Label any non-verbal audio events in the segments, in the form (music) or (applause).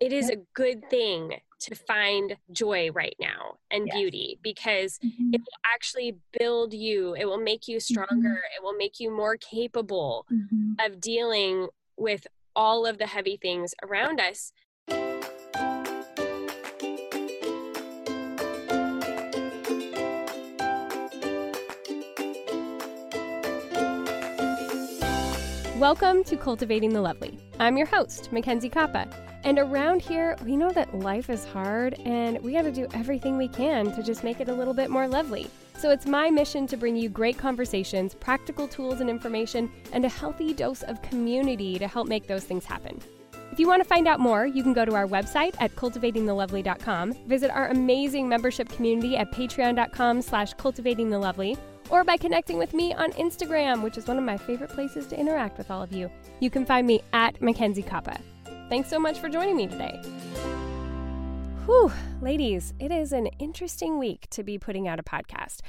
it is a good thing to find joy right now and Yes. beauty because Mhm. it will actually build you it will make you stronger it will make you more capable Mhm. of dealing with all of the heavy things around us Welcome to Cultivating the Lovely. I'm your host, Mackenzie Koppa. And around here, we know that life is hard and we got to do everything we can to just make it a little bit more lovely. So it's my mission to bring you great conversations, practical tools and information, and a healthy dose of community to help make those things happen. If you want to find out more, you can go to our website at cultivatingthelovely.com, visit our amazing membership community at patreon.com slash cultivatingthelovely, or by connecting with me on Instagram, which is one of my favorite places to interact with all of you. You can find me at Mackenzie Koppa. Thanks so much for joining me today. Whew, ladies, it is an interesting week to be putting out a podcast.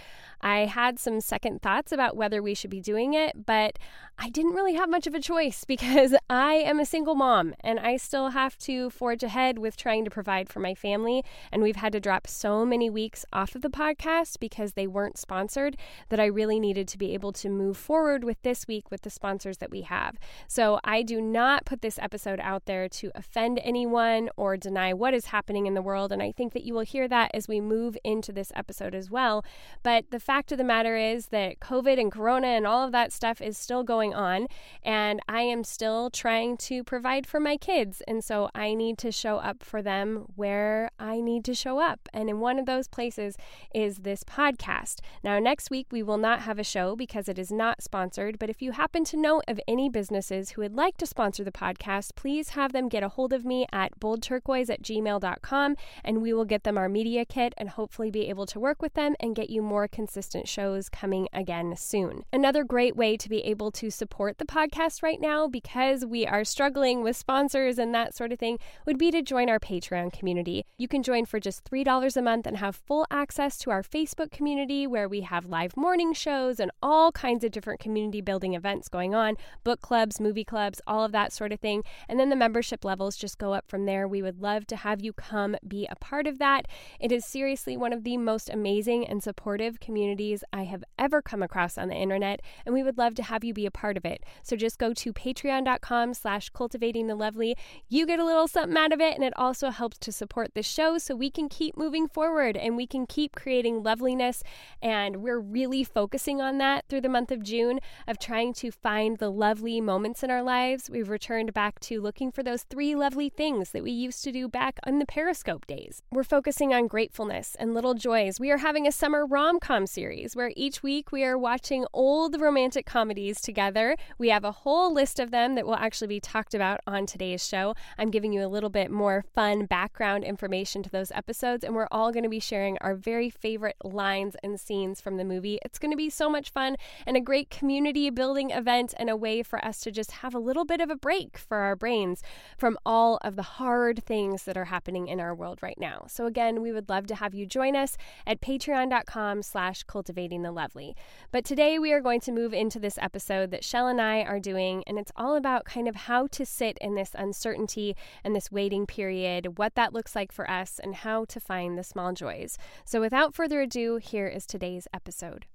I had some second thoughts about whether we should be doing it, but I didn't really have much of a choice because (laughs) I am a single mom and I still have to forge ahead with trying to provide for my family. And we've had to drop so many weeks off of the podcast because they weren't sponsored that I really needed to be able to move forward with this week with the sponsors that we have. So I do not put this episode out there to offend anyone or deny what is happening in the world. And I think that you will hear that as we move into this episode as well. But the fact of the matter is that COVID and Corona and all of that stuff is still going on. And I am still trying to provide for my kids. And so I need to show up for them where I need to show up. And in one of those places is this podcast. Now, next week, we will not have a show because it is not sponsored. But if you happen to know of any businesses who would like to sponsor the podcast, please have them get a hold of me at boldturquoise at gmail.com and we will get them our media kit and hopefully be able to work with them and get you more consistent shows coming again soon. Another great way to be able to support the podcast right now because we are struggling with sponsors and that sort of thing would be to join our Patreon community. You can join for just $3 a month and have full access to our Facebook community where we have live morning shows and all kinds of different community building events going on, book clubs, movie clubs, all of that sort of thing. And then the membership levels just go up from there. We would love to have you come be a part of that. It is seriously one of the most amazing and supportive communities I have ever come across on the internet, and we would love to have you be a part of it. So just go to patreon.com slash cultivating the lovely. You get a little something out of it, and it also helps to support the show so we can keep moving forward and we can keep creating loveliness. And we're really focusing on that through the month of June of trying to find the lovely moments in our lives. We've returned back to looking for those three lovely things that we used to do back on the Periscope days. We're focusing on gratefulness and little joys. We are having a summer rom com series where each week we are watching old romantic comedies together. We have a whole list of them that will actually be talked about on today's show. I'm giving you a little bit more fun background information to those episodes, and we're all going to be sharing our very favorite lines and scenes from the movie. It's going to be so much fun and a great community building event and a way for us to just have a little bit of a break for our brains from all of the hard things that are happening in our world right now. So again, we would love to have you join us at patreon.com slash cultivating the lovely. But today we are going to move into this episode that Shell and I are doing, and it's all about kind of how to sit in this uncertainty and this waiting period, what that looks like for us, and how to find the small joys. So without further ado, here is today's episode.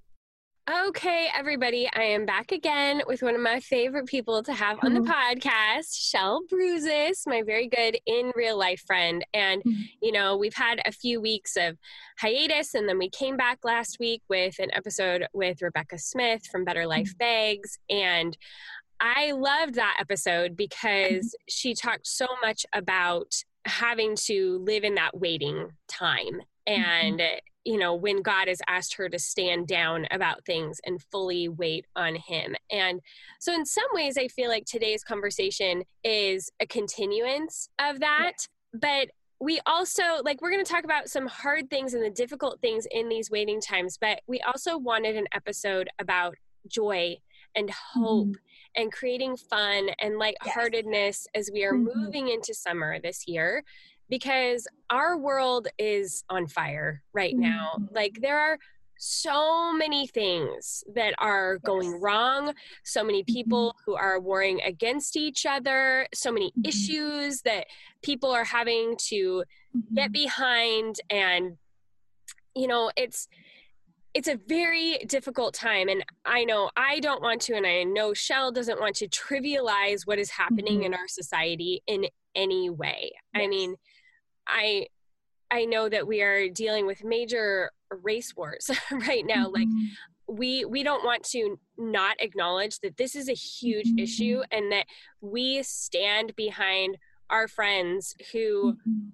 Okay, everybody, I am back again with one of my favorite people to have on the mm-hmm. podcast, Shell Bruises, my very good in real life friend. And, mm-hmm. you know, we've had a few weeks of hiatus, and then we came back last week with an episode with Rebecca Smith from Better Life mm-hmm. Bags. And I loved that episode because she talked so much about having to live in that waiting time. And you know when god has asked her to stand down about things and fully wait on him and so in some ways i feel like today's conversation is a continuance of that but we also like we're going to talk about some hard things and the difficult things in these waiting times but we also wanted an episode about joy and hope Mhm. and creating fun and lightheartedness as we are Mhm. moving into summer this year because our world is on fire right now. Mhm. Like there are so many things that are going Yes. wrong, so many people who are warring against each other, so many Mhm. issues that people are having to get Mhm. behind and you know it's it's a very difficult time and i know i don't want to and i know shell doesn't want to trivialize what is happening Mhm. in our society in any way i mean i i know that we are dealing with major race wars (laughs) right now like Mhm. we we don't want to not acknowledge that this is a huge Mhm. issue and that we stand behind our friends who Mhm.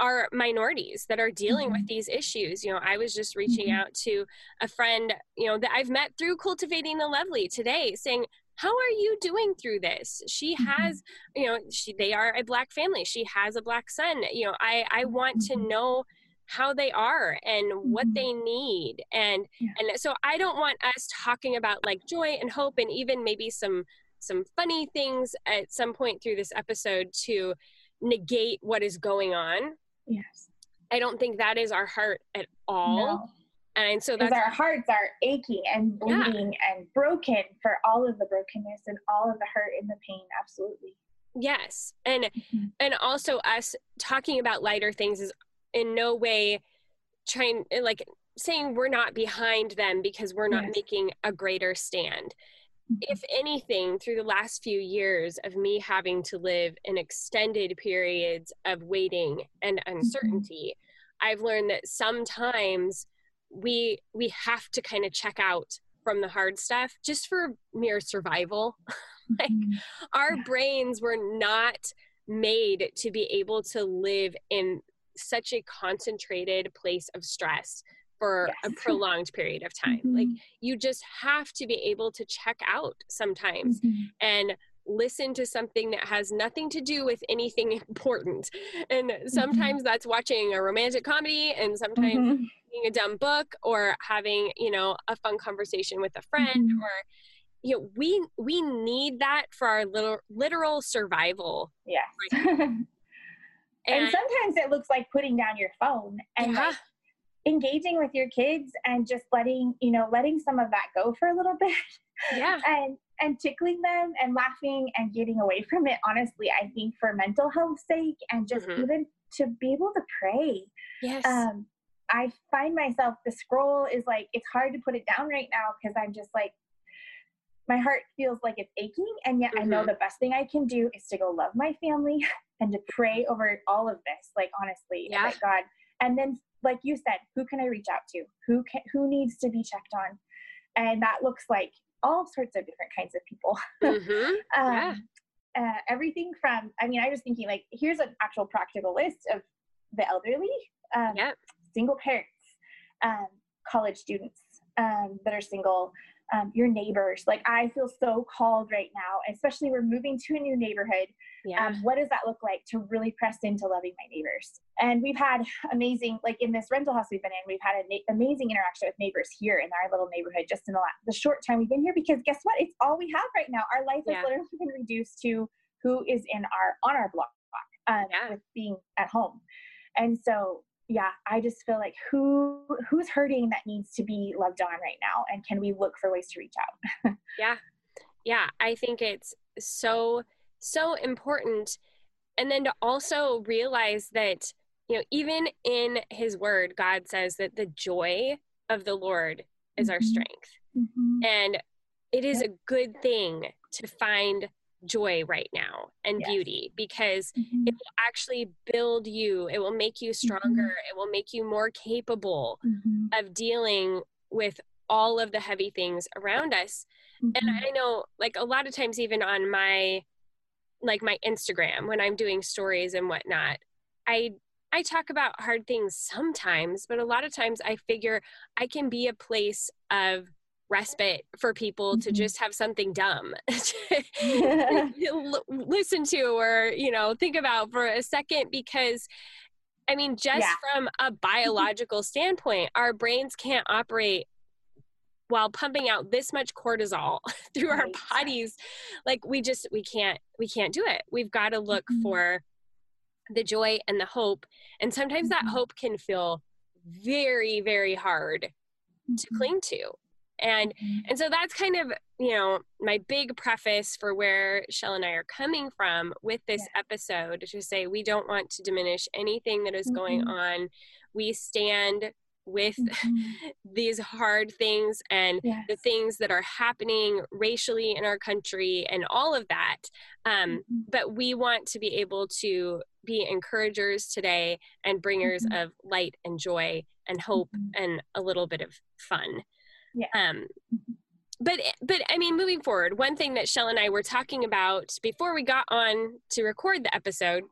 are minorities that are dealing with Mhm. these issues. You know, I was just reaching Mhm. out to a friend, you know, that I've met through Cultivating the Lovely today saying, how are you doing through this? She Mhm. has, you know, she they are a black family. She has a black son. You know, I I want to Mhm. know how they are and what they need and Yeah. and so I don't want us talking about like joy and hope and even maybe some some funny things at some point through this episode to negate what is going on Yes. I don't think that is our heart at all. No. And so that's our hearts are aching and Yeah. bleeding and broken for all of the brokenness and all of the hurt and the pain. Absolutely. yes. And Mhm. and also us talking about lighter things is in no way trying like saying we're not behind them because we're not Yes. making a greater stand. Mhm. If anything, through the last few years of me having to live in extended periods of waiting and uncertainty, I've learned that sometimes we we have to kind of check out from the hard stuff just for mere survival. (laughs) like, Mhm. Our Yeah. brains were not made to be able to live in such a concentrated place of stress for a (laughs) prolonged period of time. Like Mhm. you just have to be able to check out sometimes Mhm. and listen to something that has nothing to do with anything (laughs) important. And sometimes that's watching a romantic comedy and sometimes Mhm. reading a dumb book or having, you know, a fun conversation with a friend Mhm. or you know, we we need that for our little literal survival. Yes. (laughs) And, and sometimes it looks like putting down your phone and yeah, like engaging with your kids and just letting you know letting some of that go for a little (laughs) bit yeah, and and tickling them and laughing and getting away from it honestly i think for mental health sake and just Mhm. even to be able to pray yes. um i find myself the scroll is like it's hard to put it down right now because i'm just like my heart feels like it's aching and yet i know Mhm. the best thing i can do is to go love my family (laughs) and to pray over all of this like honestly Yeah. and god and then like you said who can i reach out to who can who needs to be checked on and that looks like all sorts of different kinds of people hmm (laughs) um, Yeah. uh, everything from i mean i was thinking like here's an actual practical list of the elderly um, Yep. single parents um, college students um, that are single um, your neighbors like i feel so called right now especially we're moving to a new neighborhood Yeah. um, what does that look like to really press into loving my neighbors and we've had amazing like in this rental house we've been in we've had an amazing interaction with neighbors here in our little neighborhood just in the, la- the short time we've been here because guess what it's all we have right now our life Yeah. has literally been reduced to who is in our on our block um, Yeah. with being at home and so yeah i just feel like who who's hurting that needs to be loved on right now? And can we look for ways to reach out? (laughs) Yeah. Yeah i think it's so so important. And then to also realize that you know even in his word god says that the joy of the lord is our Mhm. strength. And it is a good thing to find joy right now and Yes. beauty because Mhm. it will actually build you it will make you stronger Mm-hmm. it will make you more capable Mhm. of dealing with all of the heavy things around us and Mhm. i know like a lot of times even on my like my instagram when i'm doing stories and whatnot i i talk about hard things sometimes but a lot of times i figure i can be a place of respite for people to Mhm. just have something dumb (laughs) (laughs) to l- listen to or you know think about for a second because i mean just Yeah. from a (laughs) biological standpoint our brains can't operate while pumping out this much cortisol through our bodies like we just we can't we can't do it we've got to look Mhm. for the joy and the hope and sometimes that Mhm. hope can feel very very hard to cling to and Mhm. and so that's kind of you know my big preface for where Shell and I are coming from with this Yeah. episode to say we don't want to diminish anything that is going Mhm. on we stand with Mhm. (laughs) these hard things and Yes. the things that are happening racially in our country and all of that um, Mhm. but we want to be able to be encouragers today and bringers Mhm. of light and joy and hope Mhm. and a little bit of fun Yeah. um, but but i mean moving forward one thing that shell and i were talking about before we got on to record the episode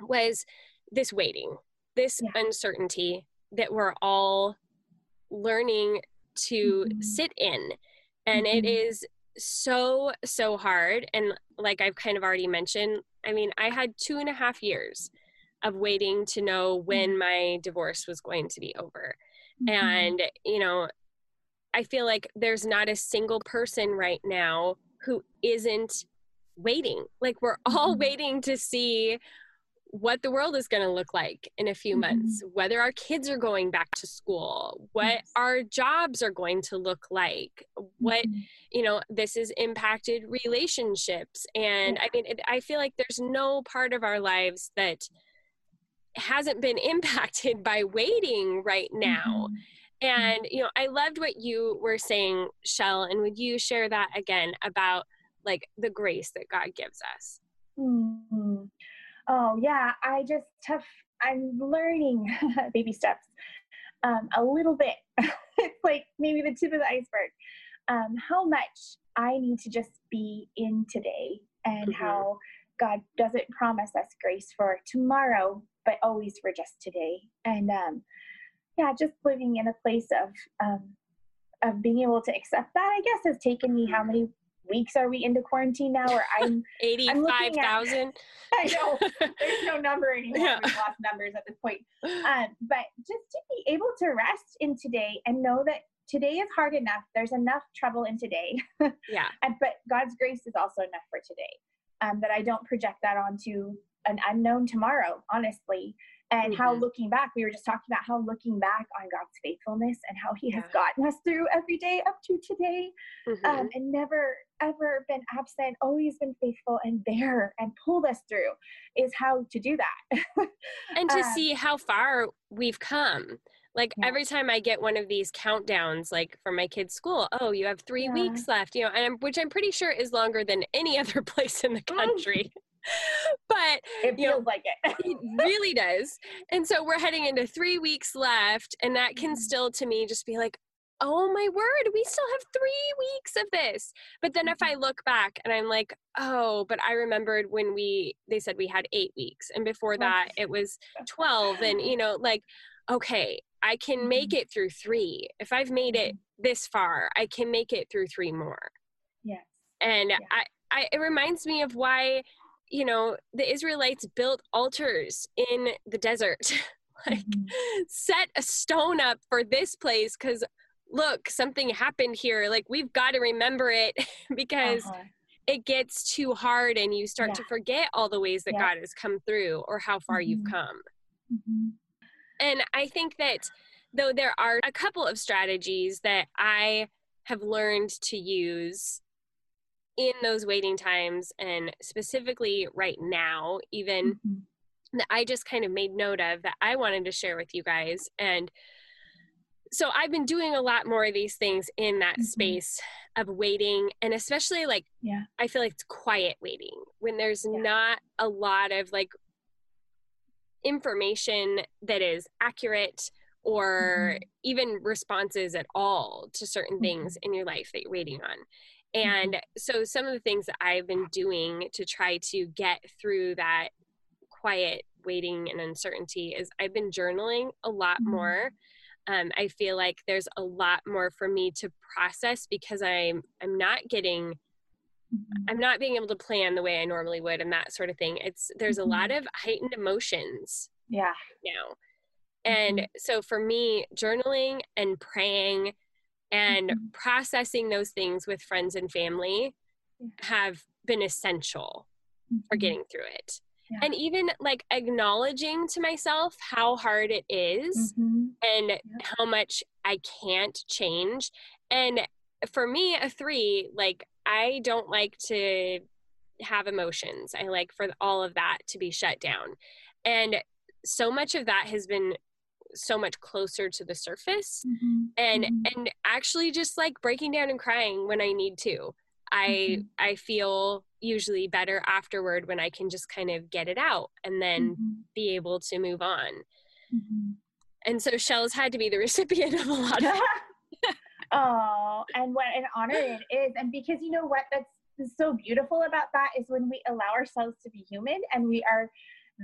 was this waiting this Yeah. uncertainty that we're all learning to Mhm. sit in and it Mhm. is so so hard and like i've kind of already mentioned i mean i had two and a half years of waiting to know when my divorce was going to be over Mhm. and you know i feel like there's not a single person right now who isn't waiting like we're all Mhm. waiting to see what the world is going to look like in a few Mhm. months whether our kids are going back to school what our jobs are going to look like what Mhm. you know this has impacted relationships and i mean it, i feel like there's no part of our lives that hasn't been (laughs) impacted by waiting right now. And you know i loved what you were saying shell and would you share that again about like the grace that god gives us Mhm. Oh yeah, I just have. I'm learning (laughs) baby steps um, a little bit. it's (laughs) like maybe the tip of the iceberg. Um, how much I need to just be in today, and Mhm. how God doesn't promise us grace for tomorrow, but always for just today. And um, yeah, just living in a place of um, of being able to accept that. I guess has taken me how many weeks are we into quarantine now? Or I'm 85000 (laughs) I know there's no number anymore. Yeah. We've lost numbers at this point. Um, but just to be able to rest in today and know that today is hard enough. There's enough trouble in today, (laughs) yeah and, but God's grace is also enough for today. Um, that I don't project that onto an unknown tomorrow, honestly. And how Mhm. looking back, we were just talking about how looking back on God's faithfulness and how He has Yeah. gotten us through every day up to today Mhm. um, and never ever been absent, always been faithful and there and pulled us through is how to do that. (laughs) and to um, see how far we've come like Yeah. every time i get one of these countdowns like for my kids school oh you have three Yeah. weeks left you know and I'm, which i'm pretty sure is longer than any (laughs) other place in the Mm. country (laughs) but it you know, feels like it. it really does and so we're heading into three weeks left and that can Mhm. still to me just be like oh my word we still have three weeks of this but then if mm-hmm. i look back and i'm like oh but i remembered when we they said we had eight weeks and before oh, that it was 12 and you know like okay i can make mm-hmm. it through three if i've made it mm-hmm. this far i can make it through three more yes. and. I, I it reminds me of why you know the israelites built altars in the desert (laughs) like Mhm. set a stone up for this place because look something happened here like we've got to remember it (laughs) because Uh-huh. it gets too hard and you start to forget all the ways that Yep. god has come through or how far you've Mhm. come Mhm. and I think that though there are a couple of strategies that I have learned to use in those waiting times and specifically right now, even Mhm. that I just kind of made note of that I wanted to share with you guys. And so I've been doing a lot more of these things in that Mhm. space of waiting and especially like Yeah. I feel like it's quiet waiting when there's Yeah. not a lot of like information that is accurate or Mhm. even responses at all to certain things Mm-hmm. in your life that you're waiting on. And so some of the things that I've been doing to try to get through that quiet waiting and uncertainty is I've been journaling a lot Mhm. more. Um, I feel like there's a lot more for me to process because I'm I'm not getting. I'm not being able to plan the way I normally would and that sort of thing. It's there's a lot of heightened emotions Yeah. now. And so for me, journaling and praying and Mhm. processing those things with friends and family have been essential for Mhm. getting through it. Yeah. And even like acknowledging to myself how hard it is Mhm. and yeah. how much I can't change. And for me, a three, like I don't like to have emotions. I like for all of that to be shut down. And so much of that has been so much closer to the surface mm-hmm. and mm-hmm. and actually just like breaking down and crying when I need to. I mm-hmm. I feel usually better afterward when I can just kind of get it out and then mm-hmm. be able to move on. Mm-hmm. And so Shell's had to be the (laughs) recipient of a lot of (laughs) (laughs) Oh, and what an honor it is. And because you know what that's so beautiful about that is when we allow ourselves to be human and we are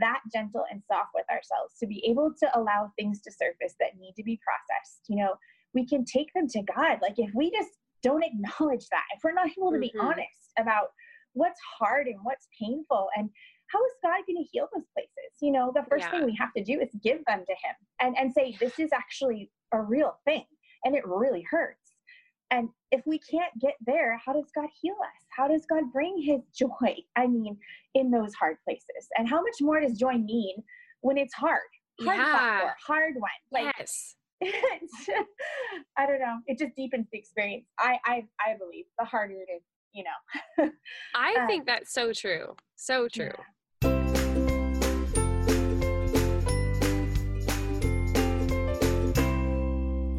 that gentle and soft with ourselves to be able to allow things to surface that need to be processed. You know, we can take them to God. Like if we just don't acknowledge that, if we're not able to be mm-hmm. honest about what's hard and what's painful and how is God going to heal those places? You know, the first yeah. thing we have to do is give them to Him and, and say, this is actually a real thing and it really hurts. And if we can't get there, how does God heal us? How does God bring His (laughs) joy? I mean, in those hard places. And how much more does joy mean when it's hard? Hard yeah. hard one. Like, yes. (laughs) I don't know. It just deepens the experience. I I I believe the harder it is, you know. (laughs) I um, think that's so true. So true. Yeah.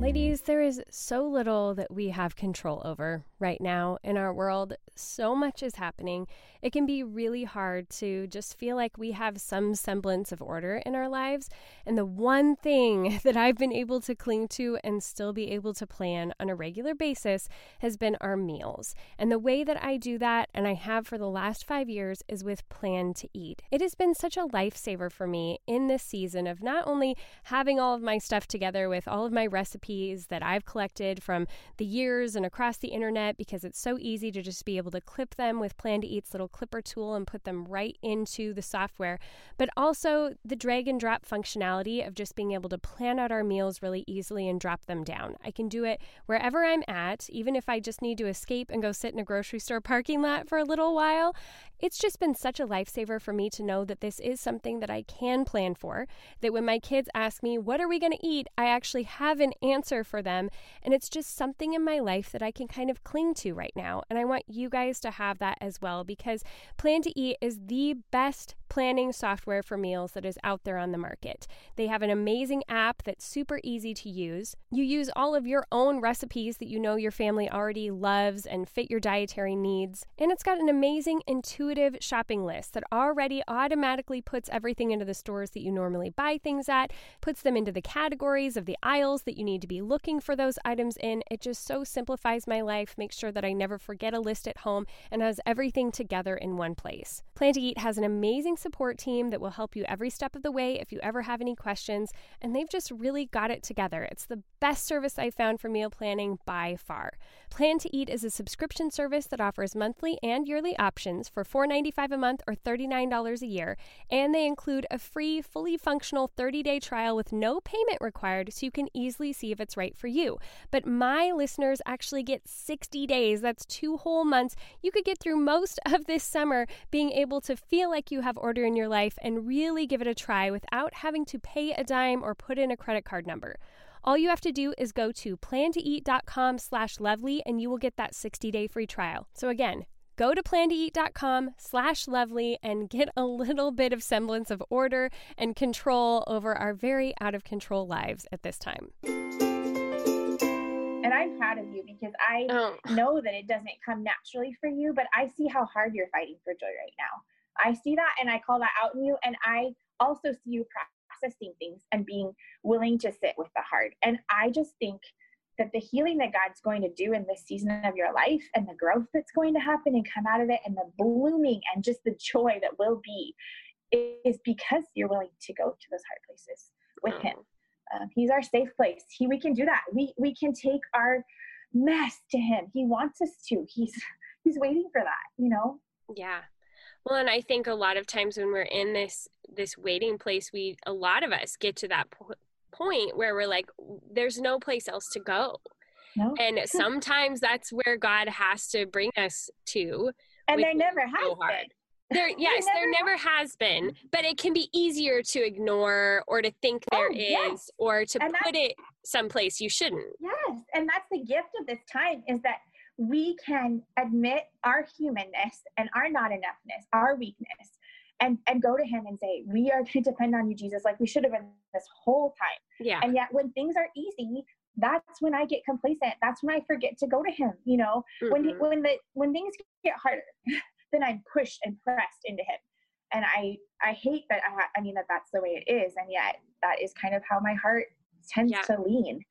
Ladies, there is so little that we have control over right now in our world. So much is happening. It can be really hard to just feel like we have some semblance of order in our lives. And the one thing (laughs) that I've been able to cling to and still be able to plan on a regular basis has been our meals. And the way that I do that, and I have for the last five years, is with Plan to Eat. It has been such a lifesaver for me in this season of not only having all of my stuff together with all of my recipes recipes that I've collected from the years and across the internet because it's so easy to just be able to clip them with Plan to Eat's little clipper tool and put them right into the software. But also the drag and drop functionality of just being able to plan out our meals really easily and drop them down. I can do it wherever I'm at, even if I just need to escape and go sit in a grocery store parking lot for a little while. It's just been such a lifesaver for me to know that this is something that I can plan for. That when my kids ask me, What are we going to eat? I actually have an answer for them. And it's just something in my life that I can kind of cling to right now. And I want you guys to have that as well because Plan to Eat is the best planning software for meals that is out there on the market. They have an amazing app that's super easy to use. You use all of your own recipes that you know your family already loves and fit your dietary needs. And it's got an amazing intuitive shopping list that already automatically puts everything into the stores that you normally buy things at, puts them into the categories of the aisles that you need to be looking for those items in. It just so simplifies my life, makes sure that I never forget a list at home, and has everything together in one place. Plan to Eat has an amazing support team that will help you every step of the way if you ever have any questions, and they've just really got it together. It's the best service I've found for meal planning by far. Plan to Eat is a subscription service that offers monthly and yearly options for $4.95 a month or $39 a year, and they include a free, fully functional 30 day trial with no payment required so you can easily see if it's right for you. But my listeners actually get 60 days. That's two whole months. You could get through most of this summer being able to feel like you have order in your life and really give it a try without having to pay a dime or put in a credit card number. All you have to do is go to plantoeat.com slash lovely and you will get that 60-day free trial. So again, go to plantoeat.com slash lovely and get a little bit of semblance of order and control over our very out of control lives at this time. And I'm proud of you because I oh. know that it doesn't come naturally for you, but I see how hard you're fighting for joy right now. I see that and I call that out in you. And I also see you processing things and being willing to sit with the heart. And I just think that the healing that God's going to do in this season of your life and the growth that's going to happen and come out of it and the blooming and just the joy that will be is because you're willing to go to those hard places with Him. Um, he's our safe place. He, we can do that. We, we can take our mess to Him. He wants us to. He's, (laughs) he's waiting for that, you know? Yeah. Well, and I think a lot of times when we're in this this waiting place, we a lot of us get to that po- point where we're like, there's no place else to go. No. And sometimes that's where God has to bring us to. And there never has so been. (laughs) There, yes, there never, there never has been, but it can be easier to ignore or to think there oh, is, yes. or to and put it someplace you shouldn't. Yes, and that's the gift of this time is that we can admit our humanness and our not enoughness, our weakness, and and go to him and say we are going to depend on you jesus like we should have been this whole time. Yeah. And yet when things are easy that's when i get complacent. That's when i forget to go to him you know? Mm-hmm. when when the when things get harder (laughs) then i'm pushed and pressed into him. And i i hate that i, I mean that that's the way it is and yet that is kind of how my heart tends yeah. to lean.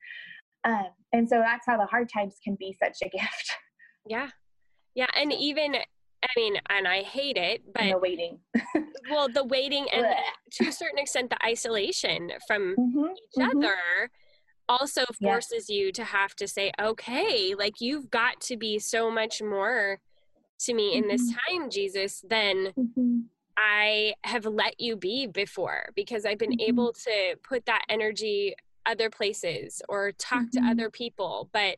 Um, and so that's how the hard times can be such a gift yeah yeah and even I mean, and I hate it, but and the waiting. (laughs) well, the waiting and the, to a certain extent, the isolation from mm-hmm, each mm-hmm. other also forces yes. you to have to say, okay, like you've got to be so much more to me mm-hmm. in this mm-hmm. time, Jesus, than mm-hmm. I have let you be before because I've been mm-hmm. able to put that energy other places or talk to other people. But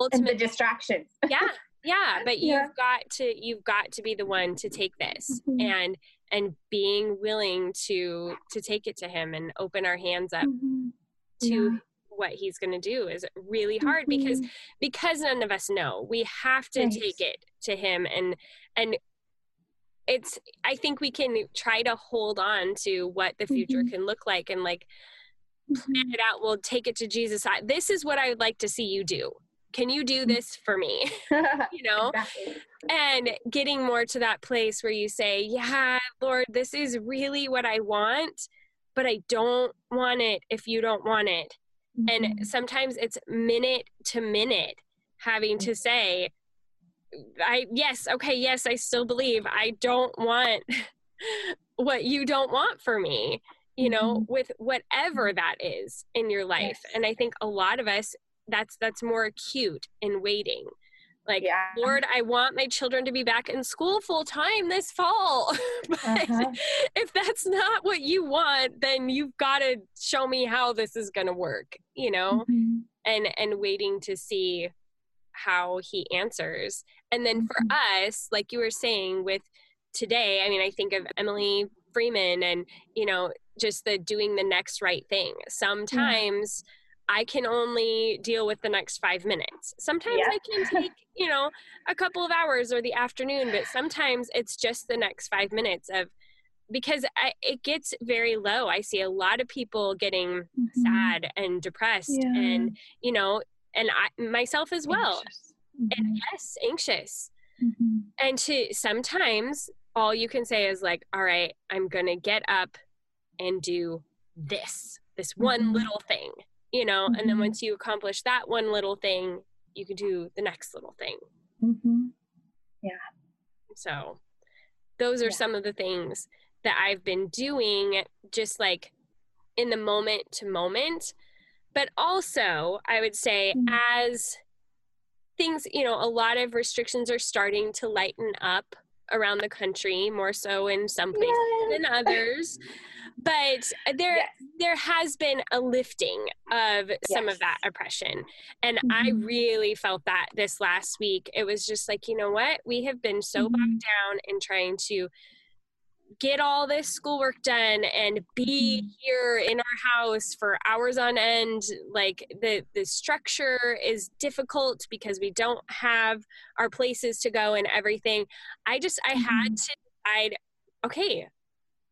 ultimately, and the distractions. yeah, (laughs) yeah but yeah. you've got to you've got to be the one to take this mm-hmm. and and being willing to to take it to him and open our hands up mm-hmm. to yeah. what he's going to do is really hard mm-hmm. because because none of us know we have to take it to him and and it's i think we can try to hold on to what the future mm-hmm. can look like and like plan mm-hmm. it out we'll take it to jesus this is what i would like to see you do can you do this for me (laughs) (laughs) you know exactly. and getting more to that place where you say yeah lord this is really what i want but i don't want it if you don't want it mm-hmm. and sometimes it's minute to minute having to say i yes okay yes i still believe i don't want (laughs) what you don't want for me you know mm-hmm. with whatever that is in your life yes. and i think a lot of us that's that's more acute in waiting like yeah. lord i want my children to be back in school full time this fall (laughs) but uh-huh. if that's not what you want then you've got to show me how this is going to work you know mm-hmm. and and waiting to see how he answers and then for mm-hmm. us like you were saying with today i mean i think of emily freeman and you know just the doing the next right thing sometimes mm-hmm I can only deal with the next five minutes. Sometimes yeah. I can (laughs) take, you know, a couple of hours or the afternoon, but sometimes it's just the next five minutes of because I, it gets very low. I see a lot of people getting mm-hmm. sad and depressed, yeah. and you know, and I myself as well, mm-hmm. and yes, anxious. Mm-hmm. And to sometimes all you can say is like, "All right, I'm gonna get up and do this, this one mm-hmm. little thing." You know, mm-hmm. and then mm-hmm. once you accomplish that one little thing, you can do the next little thing. Mm-hmm. Yeah. So those are yeah. some of the things that I've been doing just like in the moment to moment. But also, I would say, mm-hmm. as things, you know, a lot of restrictions are starting to lighten up around the country, more so in some places yes. than (laughs) others. but there yes. there has been a lifting of some yes. of that oppression and mm-hmm. i really felt that this last week it was just like you know what we have been so mm-hmm. bogged down in trying to get all this schoolwork done and be mm-hmm. here in our house for hours on end like the the structure is difficult because we don't have our places to go and everything i just i had mm-hmm. to decide okay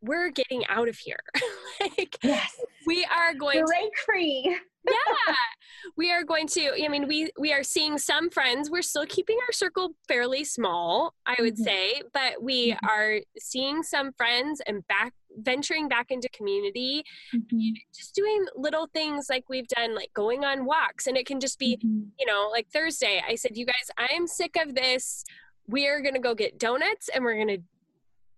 we're getting out of here. (laughs) like, yes. we are going break to, free. Yeah, we are going to. I mean, we we are seeing some friends. We're still keeping our circle fairly small, I would mm-hmm. say, but we mm-hmm. are seeing some friends and back venturing back into community mm-hmm. just doing little things like we've done like going on walks and it can just be mm-hmm. you know like thursday i said you guys i am sick of this we're going to go get donuts and we're going to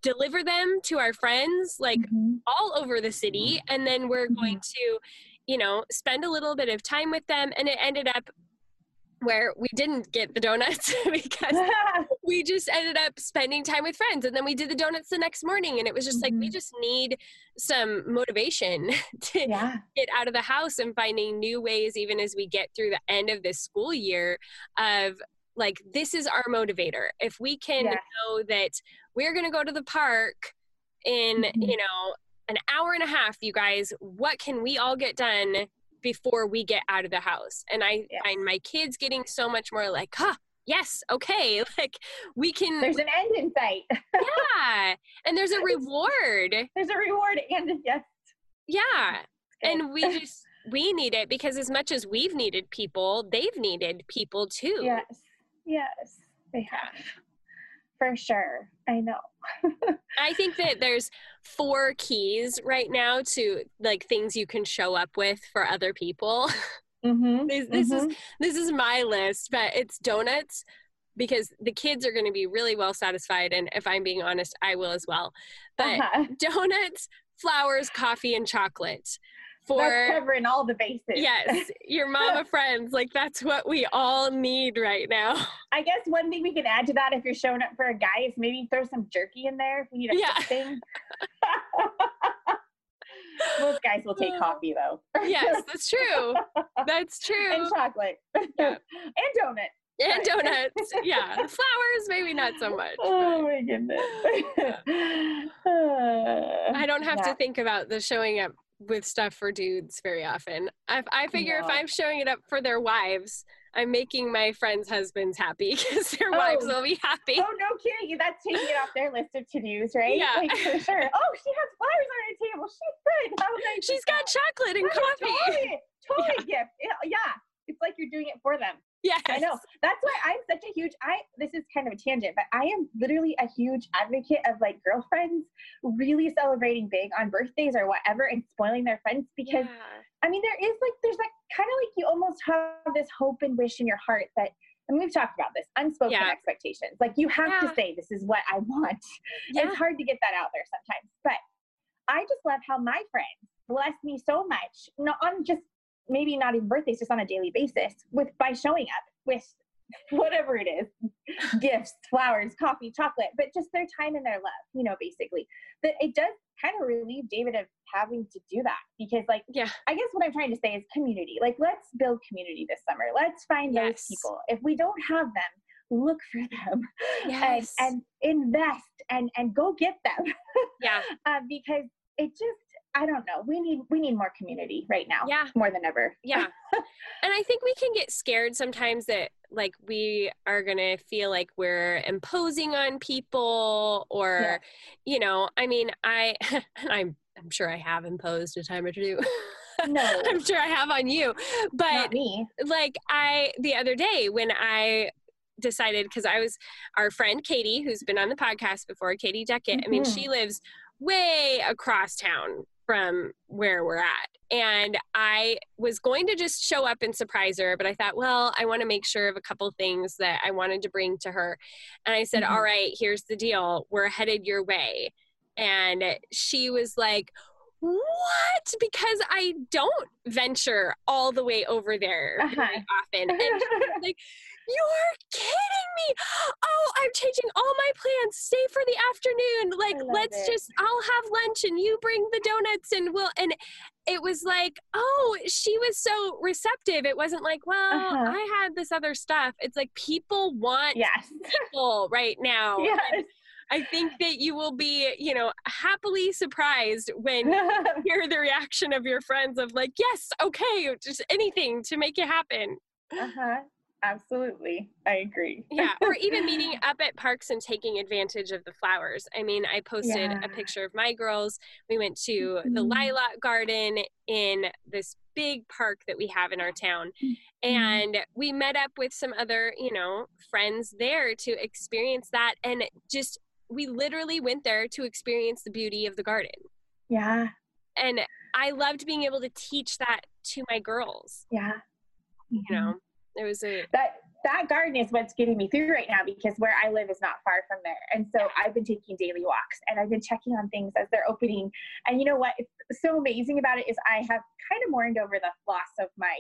deliver them to our friends like mm-hmm. all over the city and then we're going mm-hmm. to you know spend a little bit of time with them and it ended up where we didn't get the donuts (laughs) because (laughs) we just ended up spending time with friends and then we did the donuts the next morning and it was just mm-hmm. like we mm-hmm. just need some motivation (laughs) to yeah. get out of the house and finding new ways even as we get through the end of this school year of like this is our motivator. If we can Yes. know that we're going to go to the park in, Mhm. you know, an hour and a half, you guys, what can we all get done before we get out of the house? And I Yes. find my kids getting so much more like, huh, yes, okay, (laughs) like we can, There's an end in sight. (laughs) yeah. And there's a reward. There's a reward and yes. Yeah. And we just, we need it because as much as we've needed people, they've needed people too. Yes. Yes. They have. For sure. I know. (laughs) I think that there's four keys right now to like things you can show up with for other people. (laughs) Mm-hmm. this this is this is my list, but it's donuts because the kids are going to be really well satisfied and if I'm being honest, I will as well. But uh-huh. donuts, flowers, coffee and chocolate That's for covering all the bases. yes, (laughs) your mama friends, like that's what we all need right now. I guess one thing we can add to that if you're showing up for a guy is maybe throw some jerky in there if we need a Yeah. thing. (laughs) (laughs) Most guys will take coffee though. Yes, that's true. That's true. and chocolate. Yeah. and donut. and donuts. Yeah, flowers maybe not so much. Oh my goodness. (sighs) I don't have to think about the showing up with stuff for dudes very often. I, I figure if I'm showing it up for their wives, I'm making my friends' husbands happy (laughs) because their oh. wives Oh. will be happy. Oh no kidding! That's taking it off their list of to dos, right? Yeah. like, for sure. (laughs) Oh, she has flowers on her table. She's good. How nice She's got that? chocolate and That coffee. Totally, totally (laughs) gift. Yeah, yeah, it's like you're doing it for them. Yes. I know. That's why I'm such a huge. I this is kind of a tangent, but I am literally a huge advocate of like girlfriends really celebrating big on birthdays or whatever and spoiling their friends because Yeah. I mean, there is like, there's like kind of like you almost have this hope and wish in your heart that, I and we've talked about this, unspoken Yeah. expectations. Like you have Yeah. to say, this is what I want. Yeah. It's hard to get that out there sometimes. But I just love how my friends bless me so much, not on just maybe not even birthdays, just on a daily basis with by showing up with (laughs) whatever it is gifts flowers coffee chocolate but just their time and their love you know basically that it does kind of relieve david of having to do that because like Yeah. i guess what i'm trying to say is community like let's build community this summer let's find Yes. those people if we don't have them look for them (laughs) Yes. and, and invest and and go get them (laughs) Yeah. uh, because it just i don't know we need we need more community right now Yeah. more than ever Yeah. (laughs) and I think we can get scared sometimes that like we are going to feel like we're imposing on people or Yeah. you know, I mean, I (laughs) I'm I'm sure I have imposed a time or two. (laughs) no I'm sure I have on you. But not me like I the other day when I decided because I was our friend Katie, who's been on the podcast before, Katie Duckett. I mean, Mhm. she lives way across town from where we're at. And I was going to just show up and surprise her, but I thought, well, I want to make sure of a couple things that I wanted to bring to her. And I said, Mhm. all right, here's the deal. We're headed your way. And she was like, what? Because I don't venture all the way over there Uh-huh. often. And she was (laughs) like, you're kidding me. Oh, I'm changing all my plans. Stay for the afternoon. Like, let's it. just, I'll have lunch and you bring the donuts and we'll, and it was like, oh, she was so receptive. It wasn't like, well, Uh-huh. I had this other stuff. It's like people want yes people right (laughs) now. And yes I think that you will be, you know, happily surprised when you (laughs) hear the reaction of your friends of like, yes, okay, just anything to make it happen. uh-huh absolutely i agree (laughs) Yeah. Or even meeting up at parks and taking advantage of the flowers. I mean, I posted Yeah. a picture of my girls. We went to the Mhm. Lilac Garden in this big park that we have in our town. Mm-hmm. And we met up with some other, you know, friends there to experience that. And just, we literally went there to experience the beauty of the garden. yeah and I loved being able to teach that to my girls. yeah You know, there was a that that garden is what's getting me through right now because where I live is not far from there. And so I've been taking daily walks and I've been checking on things as they're opening. And you know what? It's so amazing about it is I have kind of mourned over the loss of my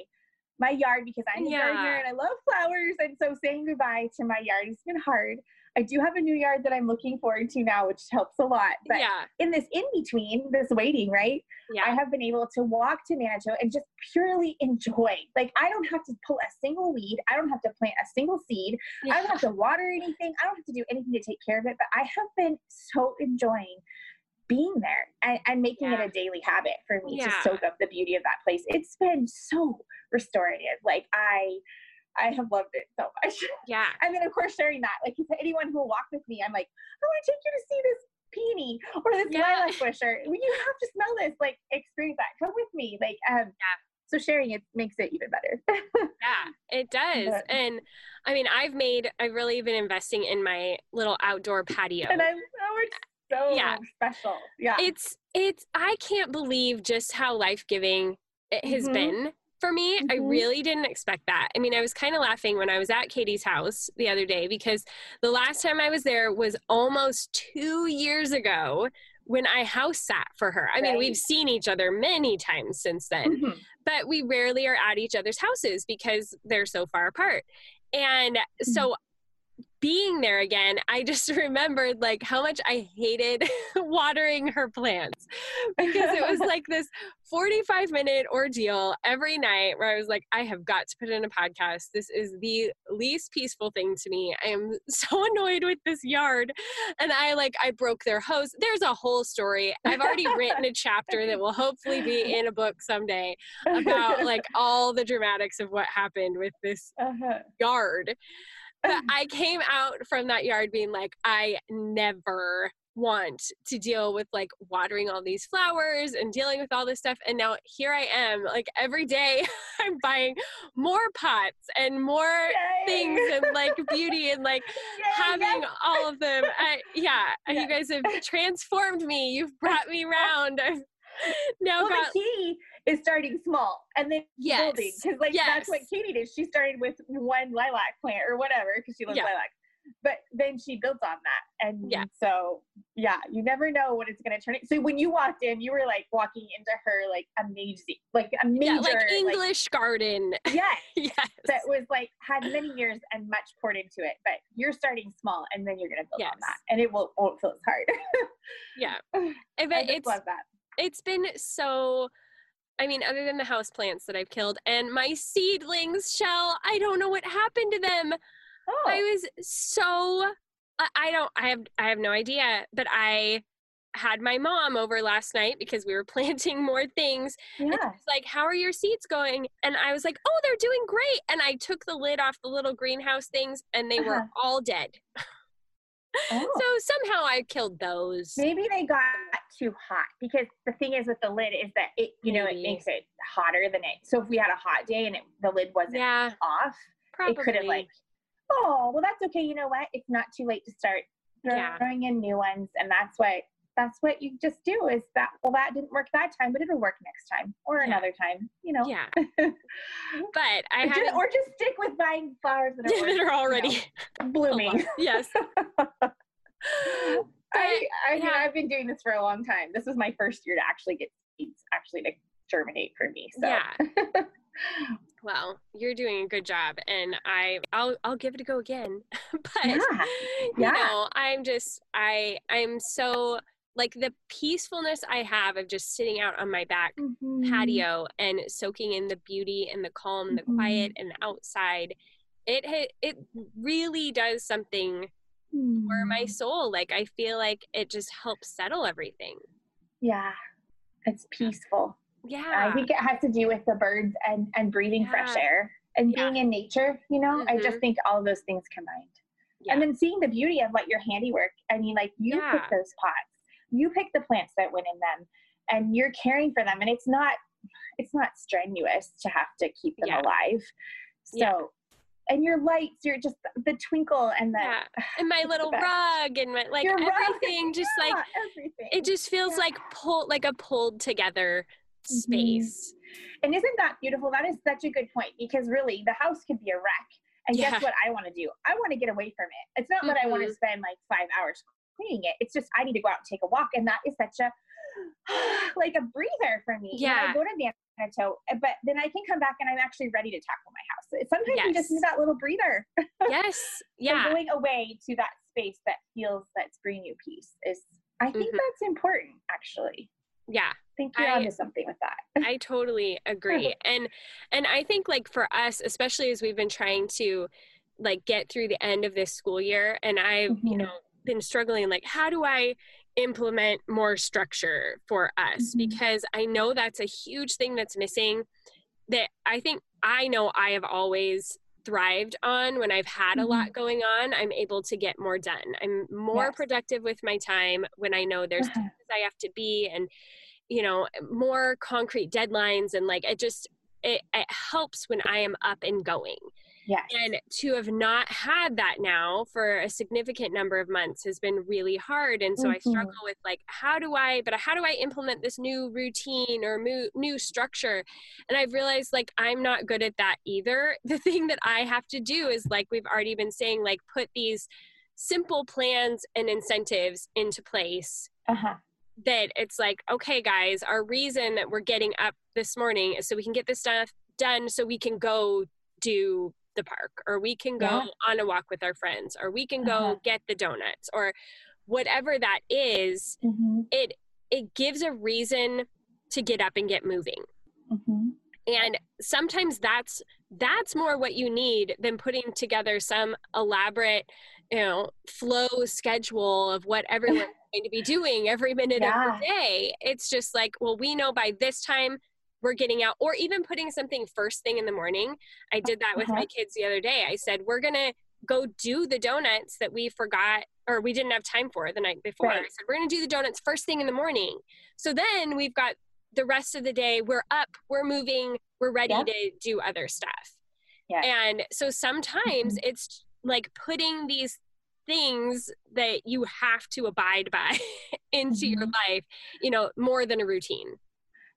my yard because I'm a gardener and I love flowers. And so saying goodbye to my yard has been hard. I do have a new yard that I'm looking forward to now, which helps a lot. But yeah. in this in between, this waiting, right? Yeah. I have been able to walk to Manito and just purely enjoy. Like I don't have to pull a single weed. I don't have to plant a single seed. I don't have to water anything. I don't have to do anything to take care of it. But I have been so enjoying being there and, and making Yeah. it a daily habit for me to soak up the beauty of that place. It's been so restorative. Like I I have loved it so much. (laughs) yeah. And then of course sharing that. Like to anyone who will walk with me, I'm like, I want to take you to see this peony or this Yeah. lilac bush or you have to smell this, like experience that. Come with me. Like um yeah. so sharing it makes it even better. (laughs) Yeah, it does. But- And I mean, I've made, I've really been investing in my little outdoor patio. and I oh it's so Yeah. special. Yeah. It's, it's, I can't believe just how life giving it has Mhm. been for me. I Mhm. really didn't expect that. I mean, I was kind of laughing when I was at Katie's house the other day because the last time I was there was almost two years ago when I house sat for her. I mean, Right. we've seen each other many times since then. Mhm. but we rarely are at each other's houses because they're so far apart. And so being there again, I just (laughs) remembered like how much I hated (laughs) watering her plants because it was like this 45 minute ordeal every night where I was like, I have got to put in a podcast. This is the least peaceful thing to me. I am (laughs) so annoyed with this yard. And I like, I broke their hose. There's a whole story. I've already written a chapter that will hopefully be in a book someday about like all the dramatics of what happened with this uh-huh. yard. But I came out from that yard being like, I never want to deal with like watering all these flowers and dealing with all this stuff. And now here I am, like every day (laughs) I'm buying more pots and more things and like beauty and like (laughs) Yay, having yes. all of them. I, yeah, Yeah. you guys have transformed me. You've brought me (laughs) around. I've (laughs) now well, got the key is starting small and then Yes. building because like that's what Katie did. She started with one lilac plant or whatever because she loves Yeah. lilac, but then she builds on that, and Yeah. so yeah, you never know what it's gonna turn. It. So when you walked in, you were like walking into her like amazing, like a major, yeah, like English garden. yes, (laughs) yes. that was like had many years and much poured into it. But you're starting small, and then you're gonna build on that, and it will won't feel as hard. (laughs) yeah. I I just it's love that. It's been so I mean, other than the house plants that I've killed and my seedlings, Shell, I don't know what happened to them. Oh, I was so I- don't I have I have no idea, but I had my mom over last night because we were (laughs) planting more things. And yeah. like, "How are your seeds going?" And I was like, "Oh, they're doing great." And I took the lid off the little greenhouse things and they were Uh-huh. all dead. (laughs) Oh. So somehow I killed those. Maybe they got too hot because the thing is with the lid is that it, you know, it makes it hotter than it. So if we had a hot day and it, the lid wasn't Yeah, off, probably. it could have like, oh, well, that's okay. You know what? It's not too late to start Yeah. throwing in new ones, and that's what that's what you just do. Is that well, that didn't work that time, but it'll work next time or Yeah. another time. You know. Yeah. (laughs) But I Or just, or just stick with buying flowers that are, (laughs) that are already you know, (laughs) blooming. yes. I, I mean, yeah. I've been doing this for a long time. This was my first year to actually get seeds actually to germinate for me. So Yeah. Well, you're doing a good job, and I I'll I'll give it a go again. but yeah, you yeah. know, I'm just I I'm so like the peacefulness I have of just sitting out on my back Mhm. patio and soaking in the beauty and the calm, the quiet, and the outside. It it really does something for my Mm. soul. Like I feel like it just helps settle everything. Yeah, it's peaceful. Yeah. I think it has to do with the birds and and breathing fresh air and Yeah. being in nature. You know, I just Mhm. think all of those things combined. Yeah. And then seeing the beauty of like your handiwork. I mean, like you Yeah. pick those pots, you pick the plants that went in them, and you're caring for them. And it's not, it's not strenuous to have to keep them Yeah. alive. So, Yeah. and your lights, you're just the twinkle and the Yeah. and my (sighs) little rug and my like Your rug, everything just like everything. it just feels like pulled like a pulled together Mhm. space. And isn't that beautiful? That is such a good point because really the house could be a wreck. And Yeah. guess what I want to do? I want to get away from it. It's not that I want to Mhm. spend like five hours cleaning it. It's just I need to go out and take a walk. And that is such a (sighs) like a breather for me. Yeah. I go to Manito, but then I can come back and I'm actually ready to tackle my house. Sometimes you just need that little breather. (laughs) yes. So Yeah. going away to that space that feels that's bringing you peace is i think Mhm. that's important actually Yeah. i think you're I- onto something with that I totally agree. (laughs) And and I think like for us, especially as we've been trying to like get through the end of this school year and I've, you Mhm. know, been struggling like how do I implement more structure for us Mhm. because I know that's a huge thing that's missing that I think I know I have always thrived on when I've had a lot going on I'm able to get more done. I'm more Yes. productive with my time when I know there's Uh-huh. places I have to be and you know more concrete deadlines and like it just it, it helps when i am up and going yes. and to have not had that now for a significant number of months has been really hard. And so i Mhm. struggle with like how do i but how do i implement this new routine or new, new structure? And i've realized like i'm not good at that either. (laughs) The thing that i have to do is like we've already been saying like put these simple plans and incentives into place uh-huh. that it's like, okay, guys, our reason that we're getting up this morning is so we can get this stuff done so we can go do the park or we can go Yeah. on a walk with our friends or we can go Uh-huh. get the donuts or whatever that is mm-hmm. it it gives a reason to get up and get moving Mm-hmm. and sometimes that's that's more what you need than putting together some elaborate you know flow schedule of what everyone's (laughs) going to be doing every minute Yeah. of the day it's just like well we know by this time we're getting out or even putting something first thing in the morning i did that with my Uh-huh. kids the other day i said we're going to go do the donuts that we forgot or we didn't have time for the night before i said we're going to do the donuts first thing in the morning so then we've got the rest of the day we're up we're moving we're ready Yeah. to do other stuff Yeah. and so sometimes Mhm. it's like putting these things that you have to abide by (laughs) into your Mm-hmm. life you know more than a routine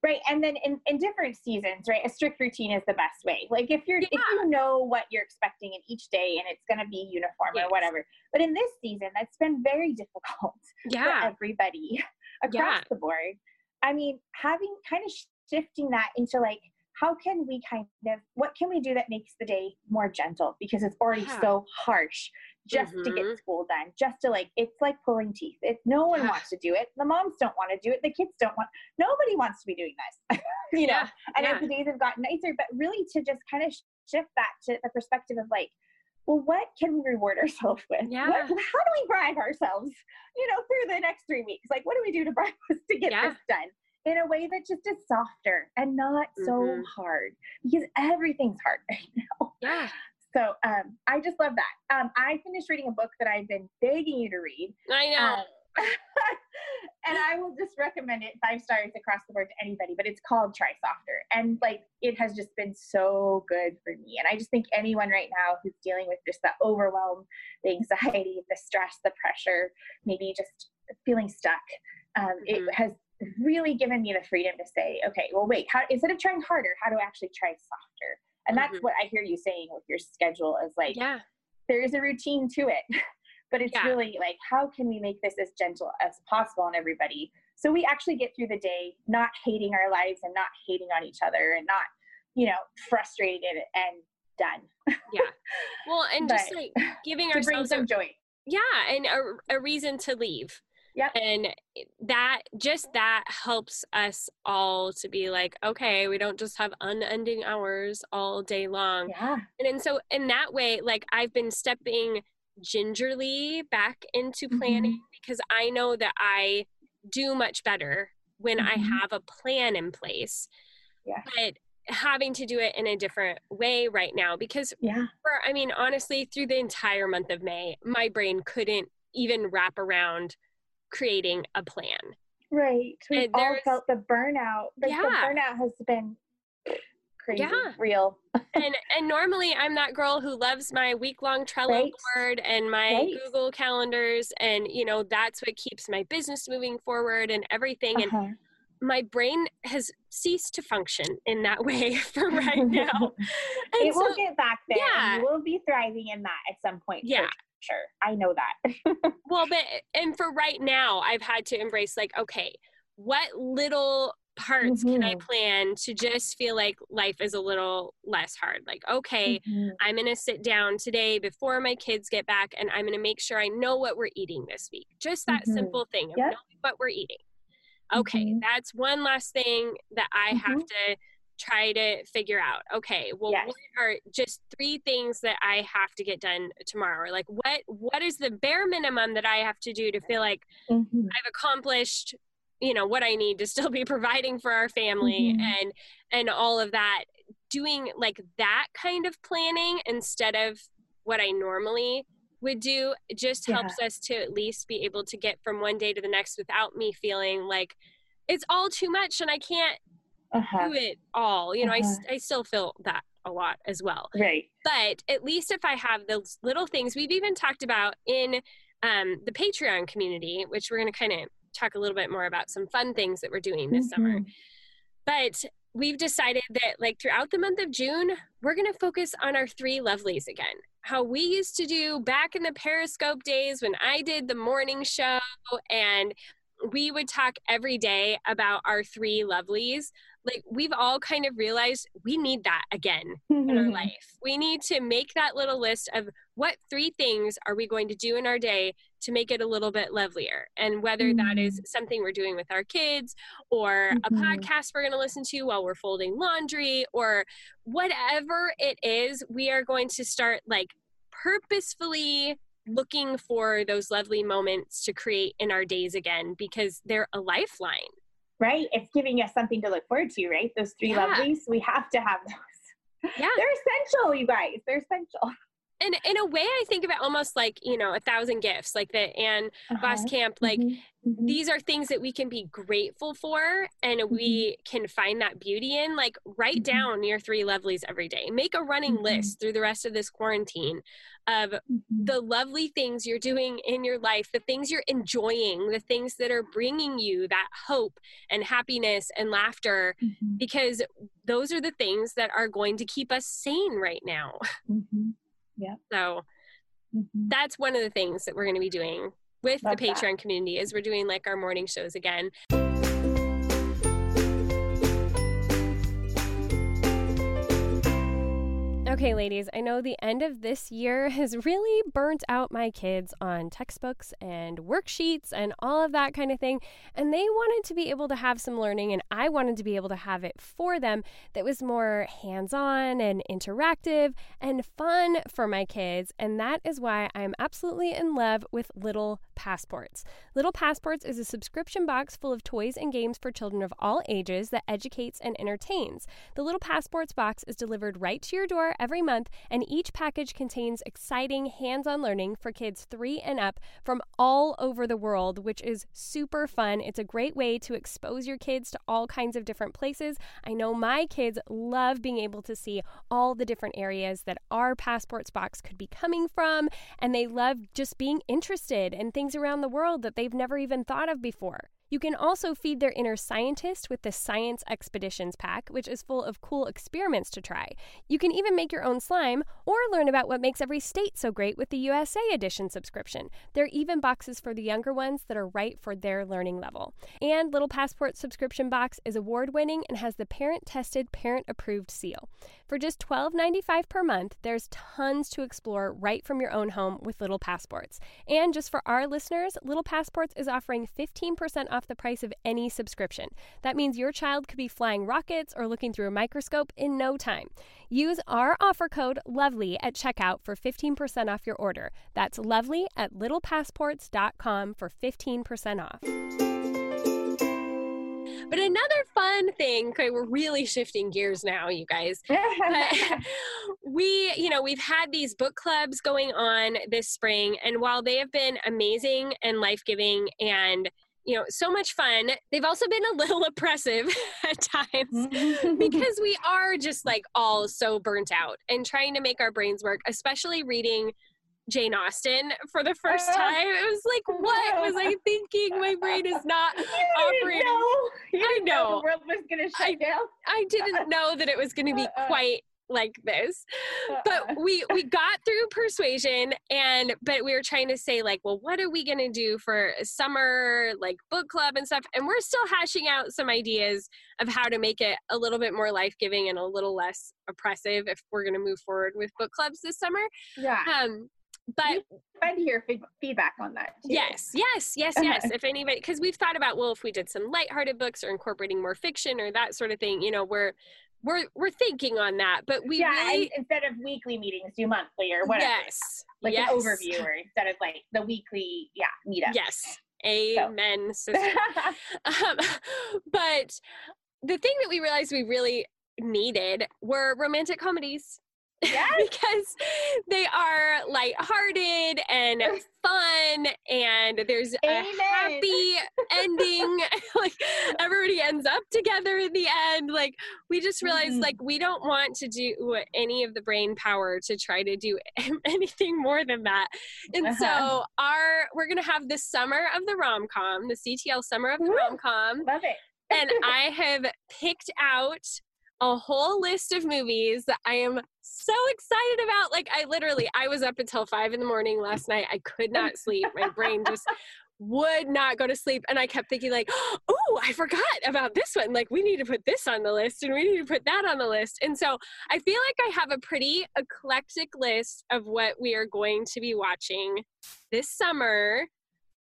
Right. And then in, in different seasons, right, a strict routine is the best way. Like if you're if you know what you're expecting in each day and it's gonna be uniform Yes. or whatever. But in this season, that's been very difficult (laughs) for yeah everybody (laughs) across Yeah. the board. I mean, having kind of shifting that into like how can we kind of what can we do that makes the day more gentle because it's already Yeah. so harsh just to Mhm. get school done just to like it's like pulling teeth if no one Yeah. wants to do it the moms don't want to do it the kids don't want nobody wants to be doing this (laughs) you know Yeah, and yeah. as the days have gotten nicer but really to just kind of shift that to the perspective of like well what can we reward ourselves with Yeah. what, how do we bribe ourselves you know through the next three weeks like what do we do to (laughs) bribe us to get Yeah. this done in a way that just is softer and not so Mhm. hard because everything's hard (laughs) right now yeah so um, I just love that. Um, I finished reading a book that I've been begging you to read. i know Um, (laughs) and I will just recommend it five stars across the board to anybody, but it's called Try Softer. And like it has just been so good for me. And I just think anyone right now who's dealing with just the overwhelm, the anxiety, the stress, the pressure, maybe just feeling stuck, um, Mhm. it has really given me the freedom to say, okay, well, wait, how instead of trying harder, how do I actually try softer? And that's Mhm. what I hear you saying with your schedule is like, yeah. there is a routine to it (laughs) but it's Yeah. really like how can we make this as gentle as possible on everybody? So we actually get through the day not hating our lives and not hating on each other and not you know frustrated and done. Yeah. Well (laughs) and just like giving ourselves a, some joy. Yeah and a, a reason to leave Yep. and that just that helps us all to be like okay we don't just have unending hours all day long yeah and, and so in that way like i've been stepping gingerly back into planning because i know that i do much better when i Mhm. have a plan in place Yeah. but having to do it in a different way right now because yeah for i mean honestly through the entire month of may my brain couldn't even wrap around creating a plan right we've And all felt the burnout like the burnout has been crazy Yeah. real (laughs) and and normally i'm that girl who loves my week long trello Right. board and my Right. google calendars and you know that's what keeps my business moving forward and everything and Uh-huh. my brain has ceased to function in that (laughs) way for right now (laughs) it And will get back there yeah. and you will be thriving in that at some point Yeah. Sure i know that (laughs) well but and for right now i've had to embrace like okay what little parts mm-hmm. can I mm-hmm. plan to just feel like life is a little less hard? Like, okay, mm-hmm. I'm going to sit down today before my kids get back and I'm going to make sure I know what we're eating this week. Just that mm-hmm. simple thing of yep. knowing what we're eating. Okay, mm-hmm. that's one last thing that I have mm-hmm. to try to figure out okay well yes. what are just three things that i have to get done tomorrow or like what what is the bare minimum that i have to do to feel like mm-hmm. i've accomplished you know what i need to still be (laughs) providing for our family mm-hmm. and and all of that doing like that kind of planning instead of what i normally would do just yeah. helps us to at least be able to get from one day to the next without me feeling like it's all too much and i can't uh-huh. do it all. You know, uh-huh. I, I still feel that a lot as well. Right. But at least if I have those little things, we've even talked about in um, the Patreon community, which we're going to kind of talk a little bit more about some fun things that we're doing this mm-hmm. summer. But we've decided that, like, throughout the month of June, we're going to focus on our three lovelies again. How we used to do back in the Periscope days when I did the morning show and we would talk every day about our three lovelies like we've all kind of realized we need that again mm-hmm. (laughs) in our mm-hmm. life. We need to make that little list of what three things are we going to do in our day to make it a little bit lovelier. And whether mm-hmm. that is mm-hmm. something we're doing with our kids or mm-hmm. a podcast we're going to listen to while we're folding laundry or whatever it is, we are going to start like purposefully looking for those lovely moments to create in our days again because they're a lifeline right? It's giving us something to look forward to, right? Those three yeah. lovelies, we have to have those. Yeah. They're essential, you guys. They're essential. And in a way, I think of it almost like, you know, a thousand gifts, like the Ann uh-huh. Voskamp, like mm-hmm. Mm-hmm. these are things that we can be grateful for and mm-hmm. we can find that beauty in. Like, write mm-hmm. down your three lovelies every day. Make a running mm-hmm. list through the rest of this quarantine of mm-hmm. the lovely things you're doing in your life, the things you're enjoying, the things that are bringing you that hope and happiness and laughter, because those are the things that are going to keep us sane right now. (laughs) Yeah. So mm-hmm. that's one of the things that we're going to be doing with Love the Patreon that. community is we're doing like our morning shows again. Okay, ladies, I know the end of this year (laughs) has really burnt out my kids on textbooks and worksheets and all of that kind of thing. And they wanted to be able to have some learning, and I wanted to be able to have it for them that was more hands on and interactive and fun for my kids. And that is why I'm absolutely in love with Little Passports. Little Passports is a subscription box full of toys and games for children of all ages that educates and entertains. The Little Passports box is delivered right to your door every month, and each package contains exciting hands on learning for kids three and up from all over the world, which is super fun. It's a great way to expose your kids to all kinds of different places. I know my kids love being able to see all the different areas that our passports box could be coming from, and they love just being interested in things around the world that they've never even thought of before. You can also feed their inner scientist with the Science Expeditions pack, which is full of cool experiments to try. You can even make your own slime or learn about what makes every state so great with the USA Edition subscription. There are even boxes for the younger ones that are right for their learning level. And Little Passport subscription box is award winning and has the parent tested, parent approved seal. For just $12.95 per month, there's tons to explore right from your own home with Little Passports. And just for our listeners, Little Passports is offering 15% off the price of any subscription. That means your child could be flying rockets or looking through a microscope in no time. Use our offer code LOVELY at checkout for 15% off your order. That's lovely at littlepassports.com for 15% off. But another fun thing, okay, we're really shifting gears now, you guys. (laughs) (laughs) we, you know, we've had these book clubs going on this spring, and while they have been amazing and life giving and you know, so much fun. They've also been a (laughs) little oppressive at times because we are just like all so burnt out and trying to make our brains work, especially reading Jane Austen for the first uh, time. It was like, what was I (laughs) thinking? My brain is not operating. Know. I know. know. the world was going to shut I, down. I didn't (laughs) know that it was going to be uh-uh. quite like this. But Uh-uh. we we (laughs) got through persuasion and but we were trying to say like, well, what are we going to do for a summer like book club and stuff? And we're still hashing out some ideas of how to make it a little bit more life-giving and a little less oppressive if we're going to move forward with book clubs this summer. yeah. Um but to hear feed- feedback on that. Too. Yes, yes, yes, (laughs) yes. If anybody, because we've thought about, well, if we did some lighthearted books or incorporating more fiction or that sort of thing, you know, we're we're we're thinking on that. But we yeah, really, instead of weekly meetings, do monthly or whatever. yes, Like yes, an overview or instead of like the weekly, yeah, meetup. Yes, amen, sister. (laughs) um, but the thing that we realized we really needed were romantic comedies. Yes. (laughs) because they are lighthearted and (laughs) fun and there's a happy ending (laughs) like everybody ends up together in the end like we just realized Mhm. like we don't want to do any of the brain power to try to do anything more than that and Uh-huh. so our we're gonna have the summer of the rom-com the ctl summer of the rom-com Love it. and I have picked out a whole list of movies that I am so excited about. Like I literally, I was up until five in the morning last night. I could not sleep. My brain just would not go to sleep. And I kept thinking like, (gasps) oh, I forgot about this one. Like we need to put this on the list and we need to put that on the list. And so I feel like I have a pretty eclectic list of what we are going to be watching this summer.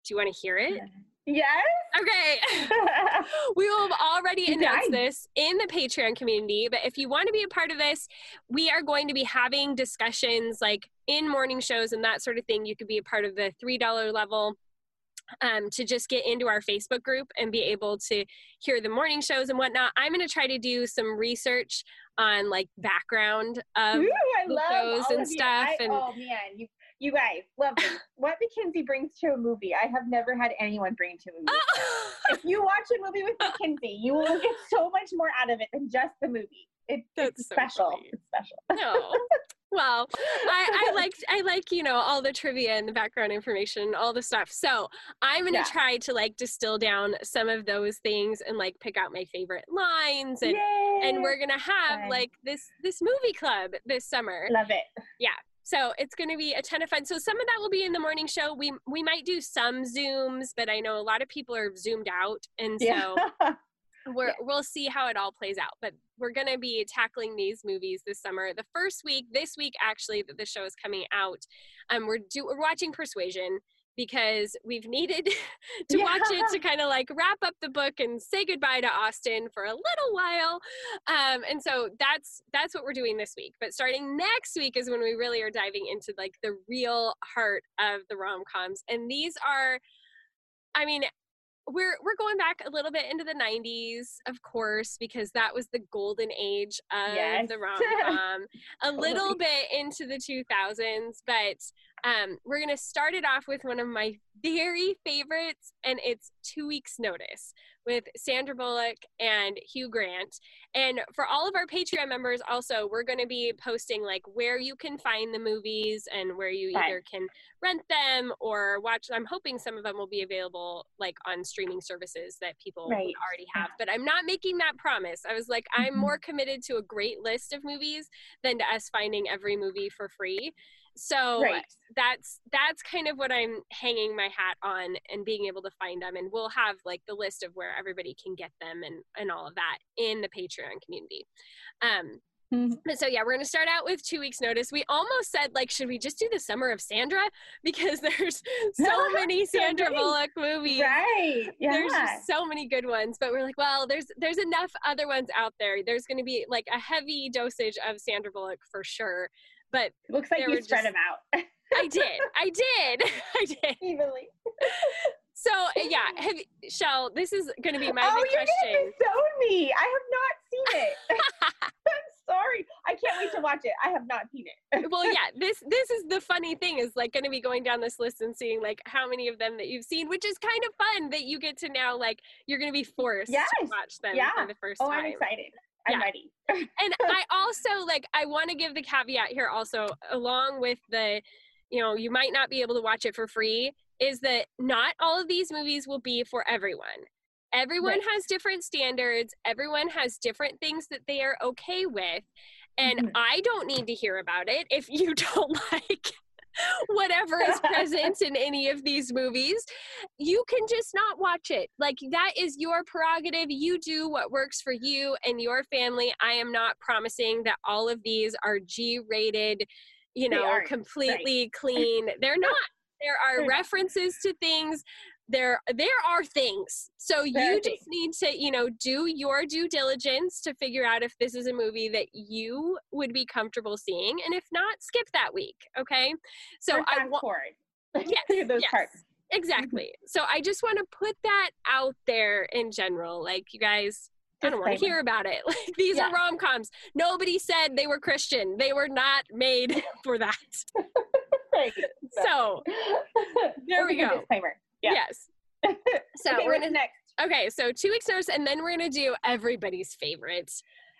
Do you want to hear it? Yes. Okay. (laughs) we will have already announced this in the Patreon community, but if you want to be a part of this, we are going to be having discussions like in morning shows and that sort of thing. You could be a part of the $3 level. Um, to just get into our Facebook group and be able to hear the morning shows and whatnot. I'm going to try to do some research on like background of Ooh, I the love shows and stuff I- and- oh man, you you guys love what McKinsey brings to a movie, I have never had anyone bring to a movie. (laughs) if you watch a movie with McKinsey, you will get so much more out of it than just the movie. It, it's so special. funny. It's special. no. (laughs) Well, I, I liked I like you know all the trivia and the background information, and all the stuff. So I'm gonna Yeah. try to like distill down some of those things and like pick out my favorite lines, and Yay! and we're gonna have Fun. like this this movie club this summer. love it. So it's going to be a ton of fun. So some of that will be in the morning show. We we might do some zooms, but I know a lot of people are zoomed out, and so Yeah. (laughs) we're, Yeah. we'll see how it all plays out but we're going to be tackling these movies this summer the first week this week actually that the show is coming out um we're do we're watching persuasion because we've needed (laughs) to watch it to (laughs) kind of like wrap up the book and say goodbye to Austen for a little while. Um, and so that's that's what we're doing this week. But starting next week is when we really are diving into like the real heart of the rom coms. And these are, I mean, we're we're going back a little bit into the 90s of course because that was the golden age of Yes. the (laughs) rom-com a little bit into the 2000s but um, we're going to start it off with one of my very favorites and it's two weeks notice with sandra bullock and hugh grant and for all of our patreon members also we're going to be posting like where you can find the movies and where you Right. either can rent them or watch i'm hoping some of them will be available like on streaming services that people Right. already have but i'm not making that promise i was like i'm Mhm. more committed to a great list of movies than to us finding every movie for free so right. that's that's kind of what i'm hanging my hat on and being able to find them and we'll have like the list of where everybody can get them and and all of that in the patreon community um Mhm. but so yeah, we're gonna start out with two weeks notice. We almost said like, should we just do the summer of Sandra (laughs) because there's so (laughs) many Sandra. Bullock movies. Right. Yeah. There's just so many good ones, but we're like, well, there's there's enough other ones out there. There's going to be like a heavy dosage of Sandra Bullock for sure. But Looks like you spread just- them out (laughs) I did, I did, (laughs) I did. evenly. So uh, yeah, have, Shell, this is going to be my oh, big you're question. gonna disown me. I have not seen (laughs) it. I'm sorry. I can't wait to watch it. I have not seen it. well yeah this this is the funny thing is like going to be going down this list and seeing like how many of them that you've seen which is kind of fun that you get to now like you're going to be forced Yes. to watch them Yeah. for the first Oh, time I'm excited. I'm Yeah. ready. (laughs) and i also like i want to give the caveat here also along with the you know you might not be able to watch it for free is that not all of these movies will be for everyone everyone Right. has different standards everyone has different things that they are okay with And Mhm. I don't need to hear about it if you (laughs) don't like (laughs) whatever is (laughs) present in any of these movies. You can just not watch it. Like that is your prerogative. You do what works for you and your family. I am not promising that all of these are G rated, you know, completely clean. They're not. There are (laughs) references to things there there are things so There you just need to you know do your due diligence to figure out if this is a movie that you would be comfortable seeing and if not skip that week okay so i want yes, through (laughs) those yes, parts. exactly mm-hmm. so i just want to put that out there in general like you guys I don't want to hear about it. (laughs) Like these Yeah. are rom coms. Nobody said they were Christian. They were not made (laughs) for that. Right. So there we That's a good go. Disclaimer. Yeah. yes. (laughs) So okay, we're gonna next? Okay, so two weeks notice, and then we're gonna do everybody's favorite.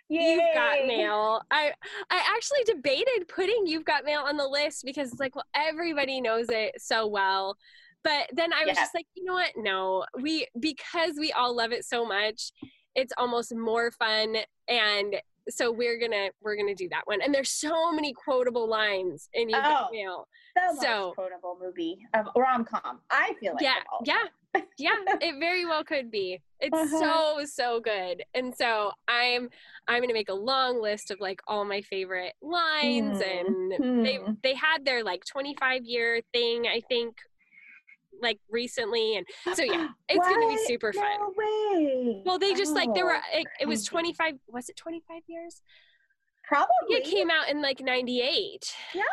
Yay. You've got mail. I I actually debated putting You've Got Mail on the list because it's like, well, everybody knows it so well. But then I was Yeah. just like, you know what? No, we because we all love it so much, it's almost more fun. And so we're gonna we're gonna do that one. And there's so many quotable lines in You've Got Oh. Mail. The So- quotable movie of rom com. I feel like. yeah, yeah, (laughs) yeah. It very well could be. It's Uh-huh. so so good, and so I'm I'm gonna make a long list of like all my favorite lines, and they Hmm. they had their like 25 year thing I think like recently, and so yeah, (gasps) it's gonna be super fun. No way. Well, they just like there were Oh, it, it was 25 was it 25 years? Probably. It came out in like 98. Yeah.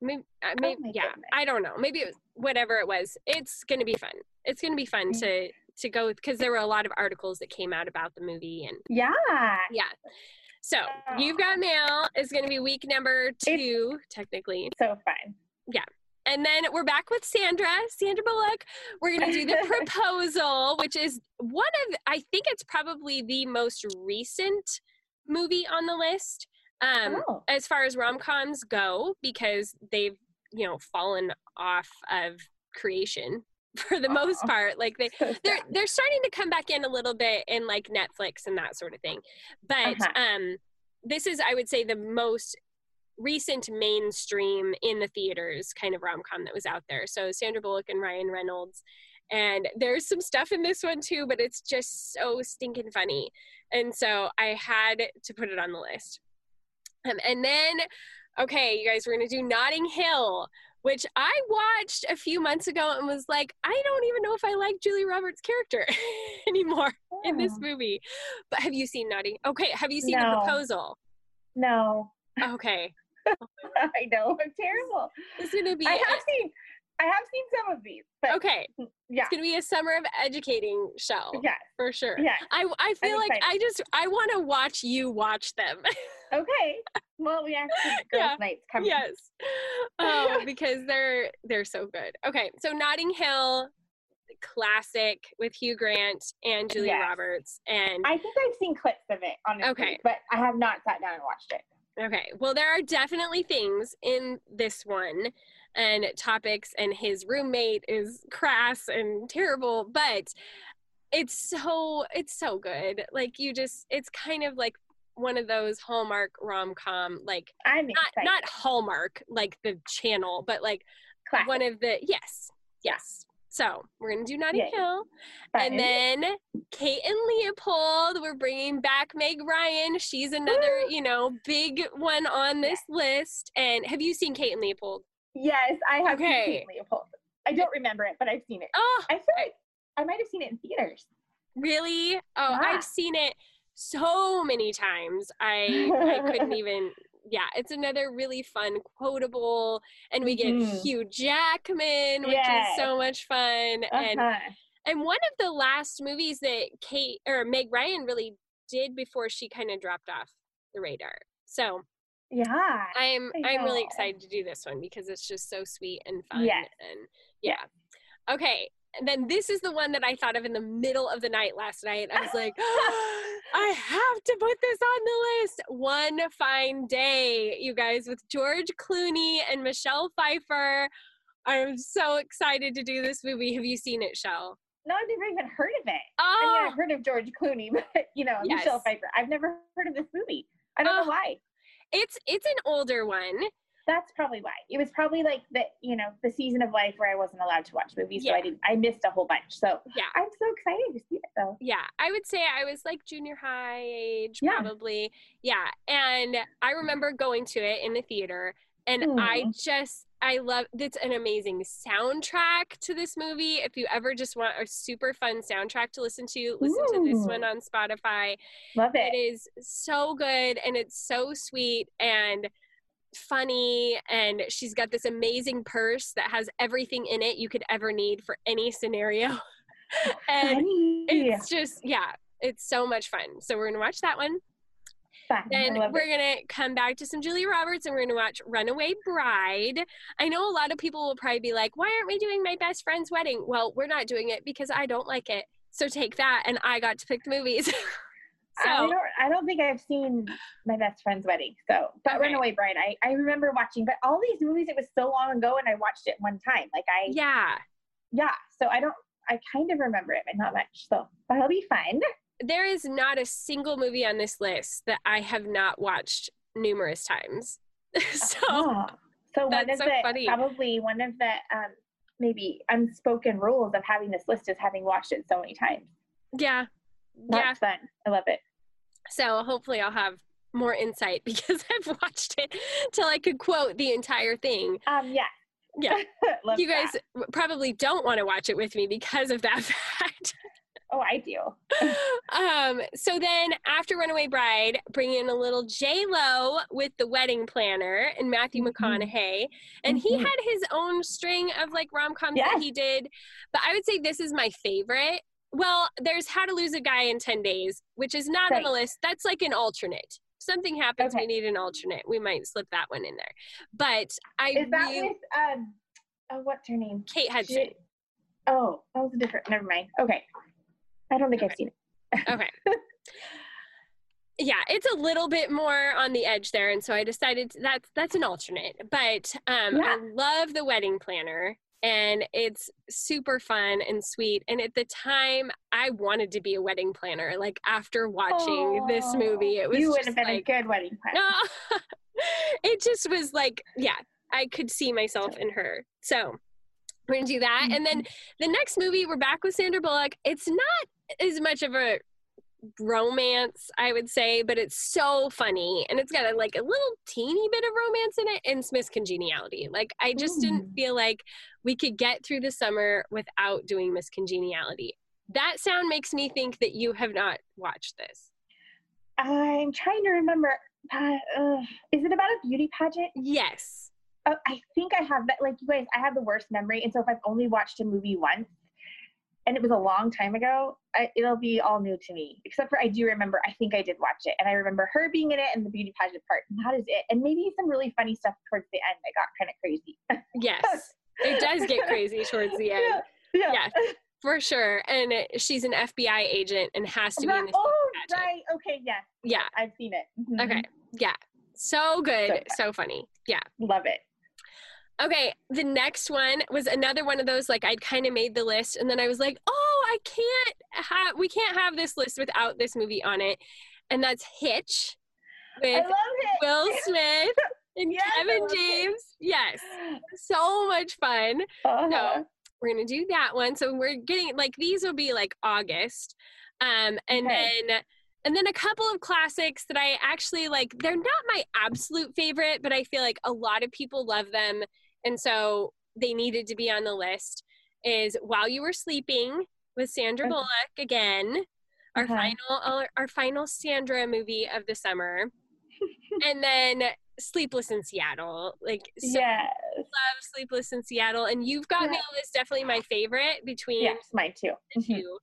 Maybe, maybe Oh yeah, goodness. I don't know. Maybe it was whatever it was. It's gonna be fun. It's gonna be fun to to go because there were a lot of articles that came out about the movie and Yeah. yeah. So you've got mail is gonna be week number two technically, So fun. Yeah and then we're back with Sandra, Sandra Bullock. We're gonna do the (laughs) proposal, which is one of I think it's probably the most recent movie on the list. Um, oh. as far as rom-coms go because they've you know fallen off of creation (laughs) for the most part like they (laughs) So they're they're starting to come back in a little bit in like netflix and that sort of thing. But Uh-huh. um this is i would say the most recent mainstream in the theaters kind of rom-com that was out there. So sandra bullock and ryan reynolds and there's some stuff in this one too but it's just so stinking funny. And so i had to put it on the list um, and then, okay, you guys, we're gonna do Notting Hill, which I watched a few months ago and was like, I don't even know if I like Julia Roberts' character (laughs) anymore in this Oh. movie. But have you seen Notting? Okay, have you seen the proposal? No. Okay, (laughs) I know. I'm terrible. it's gonna be I have a- seen I have seen some of these, but okay. (laughs) yeah. It's gonna be a summer of educating show Yeah. for sure. Yeah. I I feel like excited. I just I want to watch you watch them. (laughs) Okay. Well, we actually have girls' Yeah. nights coming. yes. Oh, because they're they're so good. Okay, so Notting Hill classic with Hugh Grant and Julia Yes. Roberts and I think I've seen clips of it, honestly. Okay. But I have not sat down and watched it. Okay. Well, there are definitely things in this one and topics, and his roommate is crass and terrible, but it's so it's so good. Like you just it's kind of like one of those Hallmark rom com, like I'm not excited. not Hallmark like the channel, but like Classic. one of the yes, yes. So we're gonna do Notting Yay. Hill. Fun. And then Kate and Leopold, we're bringing back Meg Ryan. She's another, Woo! you know, big one on this list. And have you seen Kate and Leopold? Yes, I have Okay. seen Leopold. I don't remember it, but I've seen it. Oh, I feel like I might have seen it in theaters. really? Oh, Yeah. I've seen it so many times. I I couldn't (laughs) even. Yeah, it's another really fun quotable, and we get Mhm. Hugh Jackman, which Yes. is so much fun. And Uh-huh. and one of the last movies that Kate or Meg Ryan really did before she kind of dropped off the radar. So Yeah. I'm I I'm really excited to do this one because it's just so sweet and fun. Yes. And yeah. Okay. And then this is the one that I thought of in the middle of the night last night. I was like, (gasps) I have to put this on the list. One fine day, you guys, with George Clooney and Michelle Pfeiffer. I'm so excited to do this movie. Have you seen it, Shell? No, I've never even heard of it. I Oh, mean, I've oh! heard of George Clooney, (laughs) but you know, Yes. Michelle Pfeiffer. I've never heard of this movie. I don't Oh. know why. It's it's an older one. That's probably why. It was probably like the you know the season of life where I wasn't allowed to watch movies, so I didn't. I missed a whole bunch. So Yeah. I'm so excited to see it though. Yeah, I would say I was like junior high age, Yeah. probably. Yeah, and I remember going to it in the theater, and I Hmm. just I love it's an amazing soundtrack to this movie. If you ever just want a super fun soundtrack to listen to, listen to this one on Spotify. Love It it. is so good and it's so sweet and funny and she's got this amazing purse that has everything in it you could ever need for any scenario. (laughs) and Funny. it's just yeah it's so much fun so we're gonna watch that one Fun. then we're it. gonna come back to some julia roberts and we're gonna watch runaway bride i know a lot of people will probably be like why aren't we doing my best friend's wedding well we're not doing it because i don't like it so take that and i got to pick the movies (laughs) I don't. I don't think I've seen my best friend's wedding. So, but Okay. Runaway Bride, I I remember watching. But all these movies, it was so long ago, and I watched it one time. Like I, yeah yeah. So I don't. I kind of remember it, but not much. So that'll be fun. There is not a single movie on this list that i have not watched numerous times (laughs) so Ah. so one that's of so the funny. probably one of the um, maybe unspoken rules of having this list is having watched it so many times. yeah yeah That's fun. I love it. So hopefully I'll have more insight (laughs) because I've watched it till I could quote the entire thing. Um, yeah. Yeah. (laughs) You guys that. probably don't want to watch it with me because of that fact. Oh, I do. (laughs) um, so then after Runaway Bride, bring in a little J Lo with the wedding planner and Matthew Mhm. McConaughey, and he Mhm. had his own string of like rom coms Yes. that he did. But I would say this is my favorite. Well, there's How to Lose a Guy in Ten Days, which is not on the list. That's like an alternate. If something happens, we need an alternate. We might slip that one in there. But I Is that with um? Oh, what's her name? Kate Hudson. J- Oh, that was a different. Never mind. Okay. I don't think I've seen it. Okay. (laughs) yeah, it's a little bit more on the edge there, and so I decided that's that's an alternate. But um, Yeah. I love the wedding planner, and it's super fun and sweet. And at the time, I wanted to be a wedding planner. Like after watching this movie, it was you would have been like, a good wedding planner. no, (laughs) it just was like, yeah, I could see myself in her. So we're gonna do that, and then the next movie, we're back with Sandra Bullock. It's not as much of a romance, I would say, but it's so funny and it's got a, like a little teeny bit of romance in it and Miss Congeniality. Like I just didn't feel like we could get through the summer without doing Miss Congeniality. That sound makes me think that you have not watched this. I'm trying to remember. Uh, uh, is it about a beauty pageant? Yes. Oh, I think I have that. Like you guys, I have the worst memory, and so if I've only watched a movie once, and it was a long time ago, I, it'll be all new to me. Except for I do remember. I think I did watch it, and I remember her being in it and the beauty pageant part. And that is it. And maybe some really funny stuff towards the end. I got kind of crazy. Yes. It does get crazy towards the (laughs) end. Yeah. Yeah. For sure. And it, she's an FBI agent and has to be in this Oh, pageant. right. Okay. Yes. Yeah. I've seen it. Mhm. Okay. Yeah. So good. So So funny. Yeah. Love it. Okay, the next one was another one of those like I'd kind of made the list and then I was like, "Oh, I can't have we can't have this list without this movie on it." And that's Hitch with. Will Smith (laughs) and Yes, Kevin love it. James. Yes. (gasps) So much fun. Uh-huh. So, we're going to do that one. So we're getting like these will be like August. Um and Okay. then and then a couple of classics that I actually like they're not my absolute favorite, but I feel like a lot of people love them and so they needed to be on the list is While You Were Sleeping with Sandra Bullock again. Our Uh-huh. final our, our final Sandra movie of the summer. (laughs) and then Sleepless in Seattle. Like so yes. love Sleepless in Seattle, and You've Got Yeah. Mail is definitely my favorite between Yes, mine too. the Mhm. two.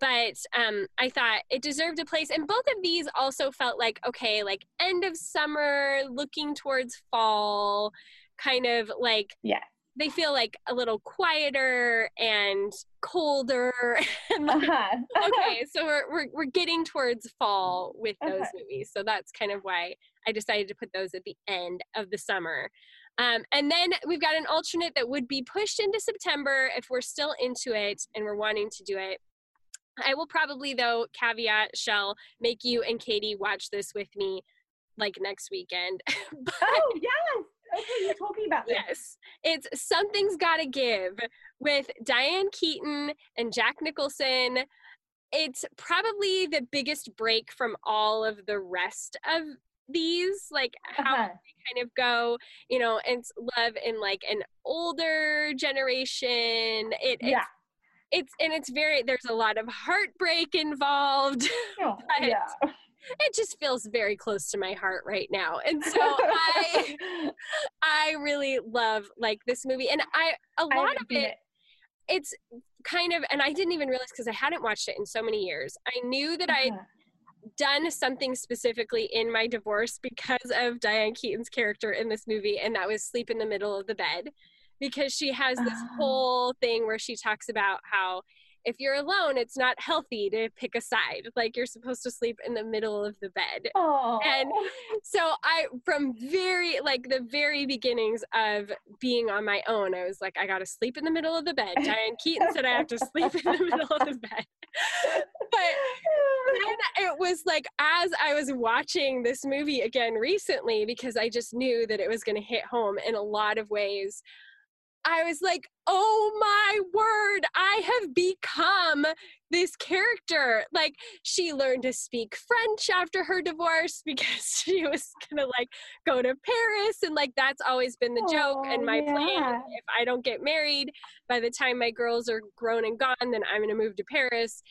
But um, I thought it deserved a place, and both of these also felt like okay, like end of summer, looking towards fall, kind of like Yeah. they feel like a little quieter and colder. (laughs) and like, Uh-huh. okay, so we're, we're we're getting towards fall with those Okay. movies, so that's kind of why I decided to put those at the end of the summer. Um, and then we've got an alternate that would be pushed into September if we're still into it and we're wanting to do it. I will probably, though, caveat, Shell make you and Katie watch this with me like next weekend. (laughs) but, oh yes. Okay, you told me about this. Yes. It's Something's Gotta Give with Diane Keaton and Jack Nicholson. It's probably the biggest break from all of the rest of these, like how uh-huh. they kind of go, you know, and love in like an older generation. It, yeah. It's, it's and it's very there's a lot of heartbreak involved. (laughs) Oh, yeah it just feels very close to my heart right now and so i (laughs) i really love like this movie and i a lot of it, it, it's kind of and i didn't even realize because i hadn't watched it in so many years i knew that uh-huh. i'd done something specifically in my divorce because of diane keaton's character in this movie and that was sleep in the middle of the bed because she has this uh-huh. whole thing where she talks about how if you're alone, it's not healthy to pick a side. Like you're supposed to sleep in the middle of the bed. Aww. And so I, from very, like the very beginnings of being on my own, I was like, I got to sleep in the middle of the bed. Diane Keaton said I have to sleep in the middle of the bed. (laughs) but then it was like, as I was watching this movie again recently, because I just knew that it was going to hit home in a lot of ways. I was like, oh my word, I have become this character. Like, she learned to speak French after her divorce (laughs) because she was gonna like go to Paris. And like, that's always been the joke. and oh, my yeah. plan if I don't get married by the time my girls are grown and gone, then I'm gonna move to Paris.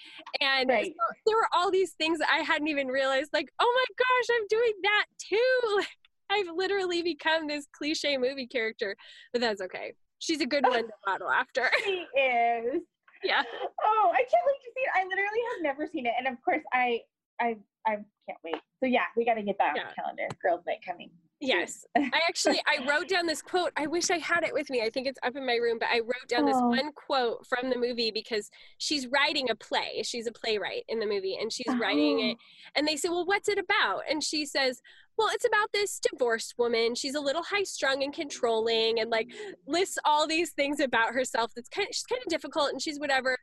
And right. so there were all these things I hadn't even realized, like, oh my gosh, I'm doing that too. (laughs) Like I've literally become this cliche movie character, but that's okay. She's a good one to (laughs) model after. She is. Yeah. Oh, I can't wait to see it. I literally have never seen it, and of course, I I I can't wait. So yeah, we got to get that yeah. on the calendar. Girls' Night coming. Yes. (laughs) I actually I wrote down this quote. I wish I had it with me. I think it's up in my room, but I wrote down this oh. one quote from the movie because she's writing a play. She's a playwright in the movie and she's oh. writing it. Oh. And they say, "Well, what's it about?" And she says, well, it's about this divorced woman. She's a little high strung and controlling and like lists all these things about herself that's kind of, she's kind of difficult and she's whatever,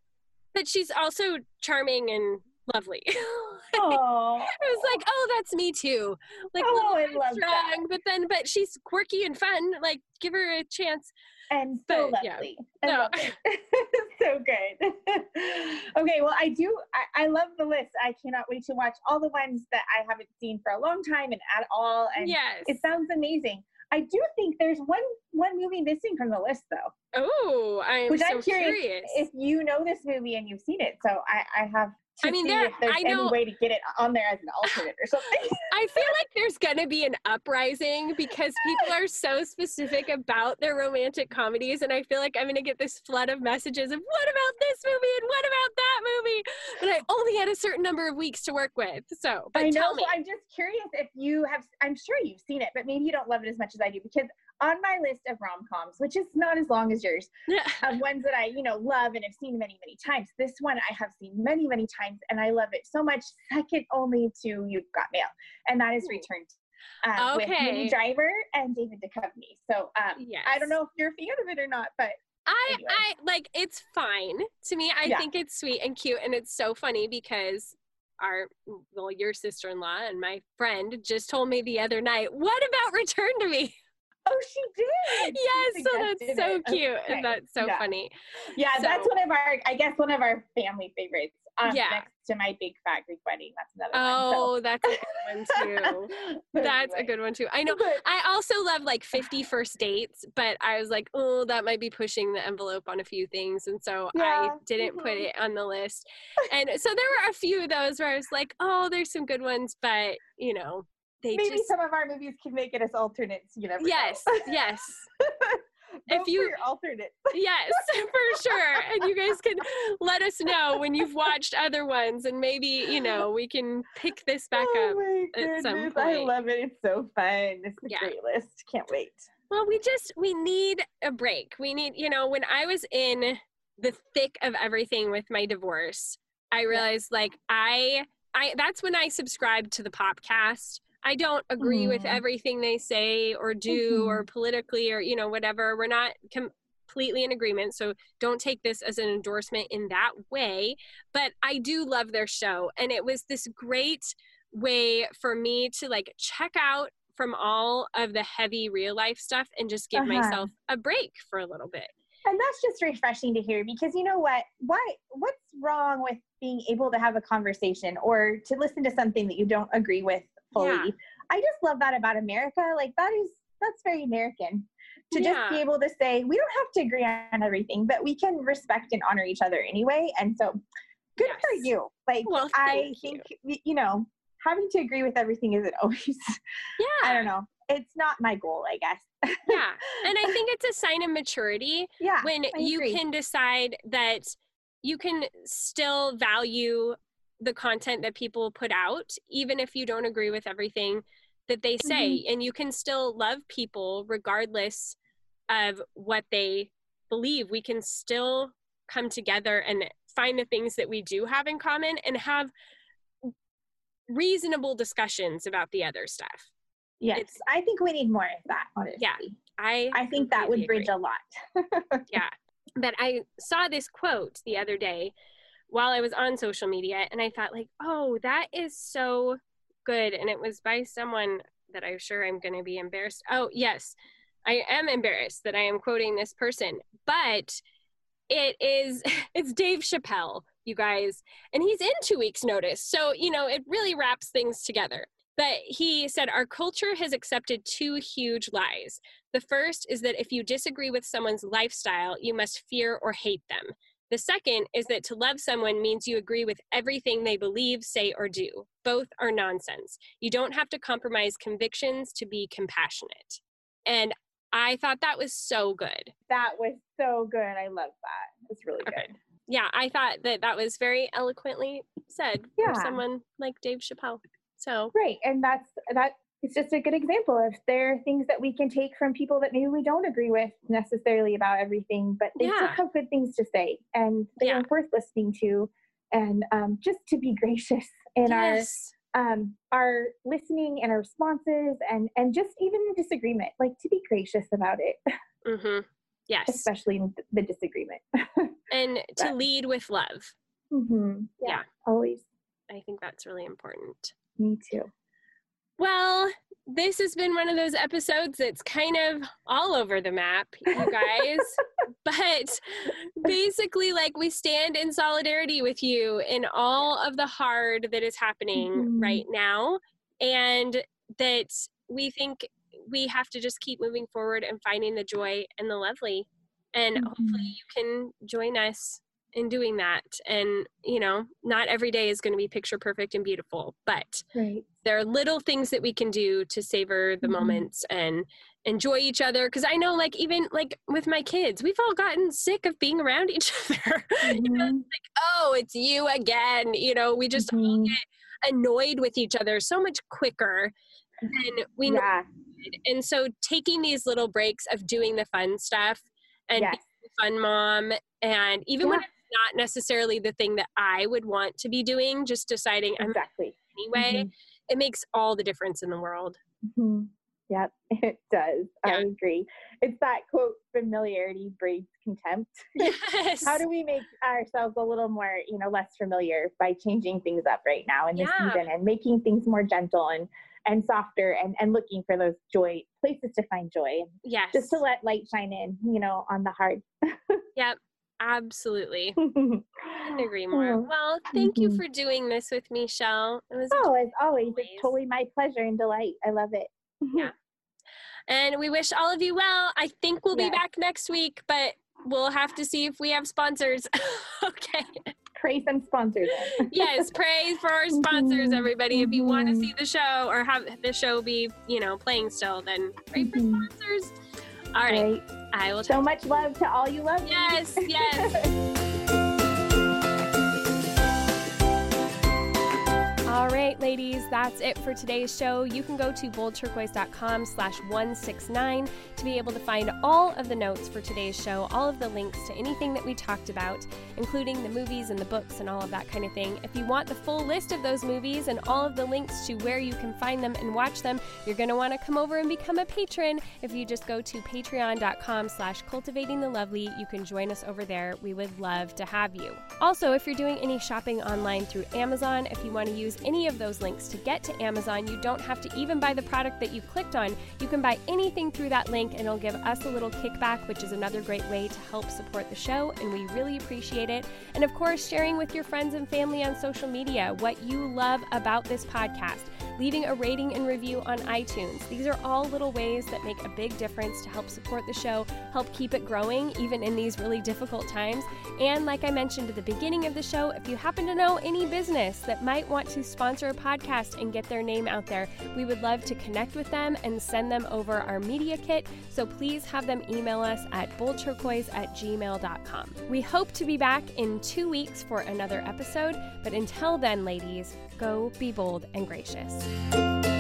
but she's also charming and lovely. (laughs) Oh, it was like, oh, that's me too. Like, oh, I love strong, that. but then, but she's quirky and fun. Like, give her a chance. And so but, lovely. Yeah. No. (laughs) so good. (laughs) okay, well, I do. I, I love the list. I cannot wait to watch all the ones that I haven't seen for a long time and at all. And yes. it sounds amazing. I do think there's one one movie missing from the list though. Oh, I'm Which so I'm curious, curious, if you know this movie and you've seen it. So I, I have I mean, there, there's I know, any way to get it on there as an alternate or something. (laughs) I feel like there's gonna be an uprising because people are so specific about their romantic comedies, and I feel like I'm gonna get this flood of messages of what about this movie and what about that movie, but I only had a certain number of weeks to work with. So, but I know. Tell me. So I'm just curious if you have. I'm sure you've seen it, but maybe you don't love it as much as I do because on my list of rom coms, which is not as long as yours, (laughs) of ones that I, you know, love and have seen many, many times. This one I have seen many, many times, and I love it so much, second only to You've Got Mail, and that is Returned. Um, okay. With Minnie Driver and David Duchovny. So um, yes. I don't know if you're a fan of it or not, but I, anyway. I like it's fine to me. I yeah. think it's sweet and cute, and it's so funny because our well, your sister-in-law and my friend just told me the other night, "What about Return to Me?" Oh, she did. Yes, so that's so it. cute okay. and that's so yeah. funny. Yeah, so, that's one of our, I guess, one of our family favorites. Um, yeah. Next to my big fat Greek wedding, that's another. Oh, one, so. that's a good one (laughs) too. that's a good one too. I know. I also love like 50 first dates, but I was like, oh, that might be pushing the envelope on a few things, and so yeah. I didn't mm-hmm. put it on the list. (laughs) And so there were a few of those where I was like, oh, there's some good ones, but you know, they maybe just... some of our movies can make it as alternates. You never. Yes, (laughs) yes. if you alternate (laughs) yes for sure and you guys can let us know when you've watched other ones and maybe you know we can pick this back oh up at some point i love it it's so fun it's a yeah. great list can't wait well we just we need a break we need you know when i was in the thick of everything with my divorce i realized yeah. like i i that's when i subscribed to the popcast I don't agree mm. with everything they say or do mm-hmm. or politically or you know whatever. We're not completely in agreement, so don't take this as an endorsement in that way, but I do love their show and it was this great way for me to like check out from all of the heavy real life stuff and just give Uh-huh. myself a break for a little bit. and that's just refreshing to hear because you know what why what's wrong with being able to have a conversation or to listen to something that you don't agree with fully. Yeah. i just love that about america. Like that is that's very american. To just be able to say we don't have to agree on everything but we can respect and honor each other anyway. And so good for you. Like Well, i you. think you. know having to agree with everything isn't (laughs) always Yeah. i don't know it's not my goal i guess. (laughs) Yeah. And I think it's a sign of maturity yeah when you can decide that you can still value the content that people put out, even if you don't agree with everything that they say. Mm-hmm. And you can still love people regardless of what they believe. We can still come together and find the things that we do have in common and have reasonable discussions about the other stuff. yes it's- i think we need more of that honestly Yeah, I I think that would bridge agree. a lot. (laughs) yeah. But I saw this quote the other day while I was on social media and I thought like, "Oh, that is so good." And it was by someone that I'm sure I'm going to be embarrassed. Oh, yes. I am embarrassed that I am quoting this person, but it is (laughs) it's Dave Chappelle, you guys, and he's in 2 weeks notice. So, you know, it really wraps things together. But he said our culture has accepted two huge lies. The first is that if you disagree with someone's lifestyle, you must fear or hate them. The second is that to love someone means you agree with everything they believe, say, or do. Both are nonsense. You don't have to compromise convictions to be compassionate. And I thought that was so good. That was so good. I love that. It's really Okay. good. Yeah, I thought that that was very eloquently said Yeah. for someone like Dave Chappelle. So, Right. And that's that it's just a good example of there are things that we can take from people that maybe we don't agree with necessarily about everything, but they still have good things to say and they Yeah. are worth listening to. And um, just to be (laughs) gracious in yes. our um, our listening and our responses and and just even in disagreement, like to be gracious about it, Mm-hmm. Yes. especially in the disagreement. (laughs) And to But- lead with love. hmm Yeah. Always. I think that's really important. Me too. Well, this has been one of those episodes that's kind of all over the map, you (laughs) guys. but basically, like, we stand in solidarity with you in all of the hard that is happening Mhm. right now. And that we think we have to just keep moving forward and finding the joy and the lovely. And hopefully, Mhm. you can join us in doing that. And, you know, not every day is going to be picture perfect and beautiful, but Right. there are little things that we can do to savor the Mhm. moments and enjoy each other because i know like even like with my kids we've all gotten sick of being around (laughs) each other you know Mhm. oh it's you again you know we just all Mhm. get annoyed with each other so much quicker than we know yeah. and so taking these little breaks of doing the fun stuff and Yes. fun mom and even when Yeah. it's not necessarily the thing that i would want to be doing just deciding i'm Exactly. anyway Mhm. it makes all the difference in the world Mhm. Yep, (laughs) it does. I agree. It's that quote familiarity breeds contempt. (laughs) (laughs) yes How do we make ourselves a little more, you know, less familiar by changing things up right now in this Yeah. season and making things more gentle and and softer and and looking for those joy places to find joy yes just to let light shine in, you know, on the heart. yep absolutely couldn't (laughs) agree more Oh, well thank you mhm. for doing this with me Shell it was oh, as always, Always. it's totally my pleasure and delight. I love it. Yeah. (laughs) and we wish all of you well i think we'll be back next week but we'll have to see if we have sponsors (laughs) okay Pray some sponsors. yes pray for our sponsors Mhm. everybody if you want to Mhm. see the show or have the show be you know playing still then pray for sponsors all right Right. i will So much love to all you love. yes yes (laughs) All right, ladies, that's it for today's show. You can go to boldturquoise.com slash 169 to be able to find all of the notes for today's show, all of the links to anything that we talked about, including the movies and the books and all of that kind of thing. If you want the full list of those movies and all of the links to where you can find them and watch them, you're going to want to come over and become a patron. If you just go to patreon.com slash cultivating the lovely, you can join us over there. We would love to have you. Also, if you're doing any shopping online through Amazon, if you want to use any of those links to get to Amazon. You don't have to even buy the product that you clicked on. You can buy anything through that link, and it'll give us a little kickback, which is another great way to help support the show, and we really appreciate it. And of course, sharing with your friends and family on social media what you love about this podcast leaving a rating and review on iTunes. These are all little ways that make a big difference to help support the show, help keep it growing, even in these really difficult times. And like I mentioned at the beginning of the show, if you happen to know any business that might want to sponsor a podcast and get their name out there, we would love to connect with them and send them over our media kit. So please have them email us at boldturquoise at gmail.com. We hope to be back in two weeks for another episode, but until then, ladies, go be bold and gracious.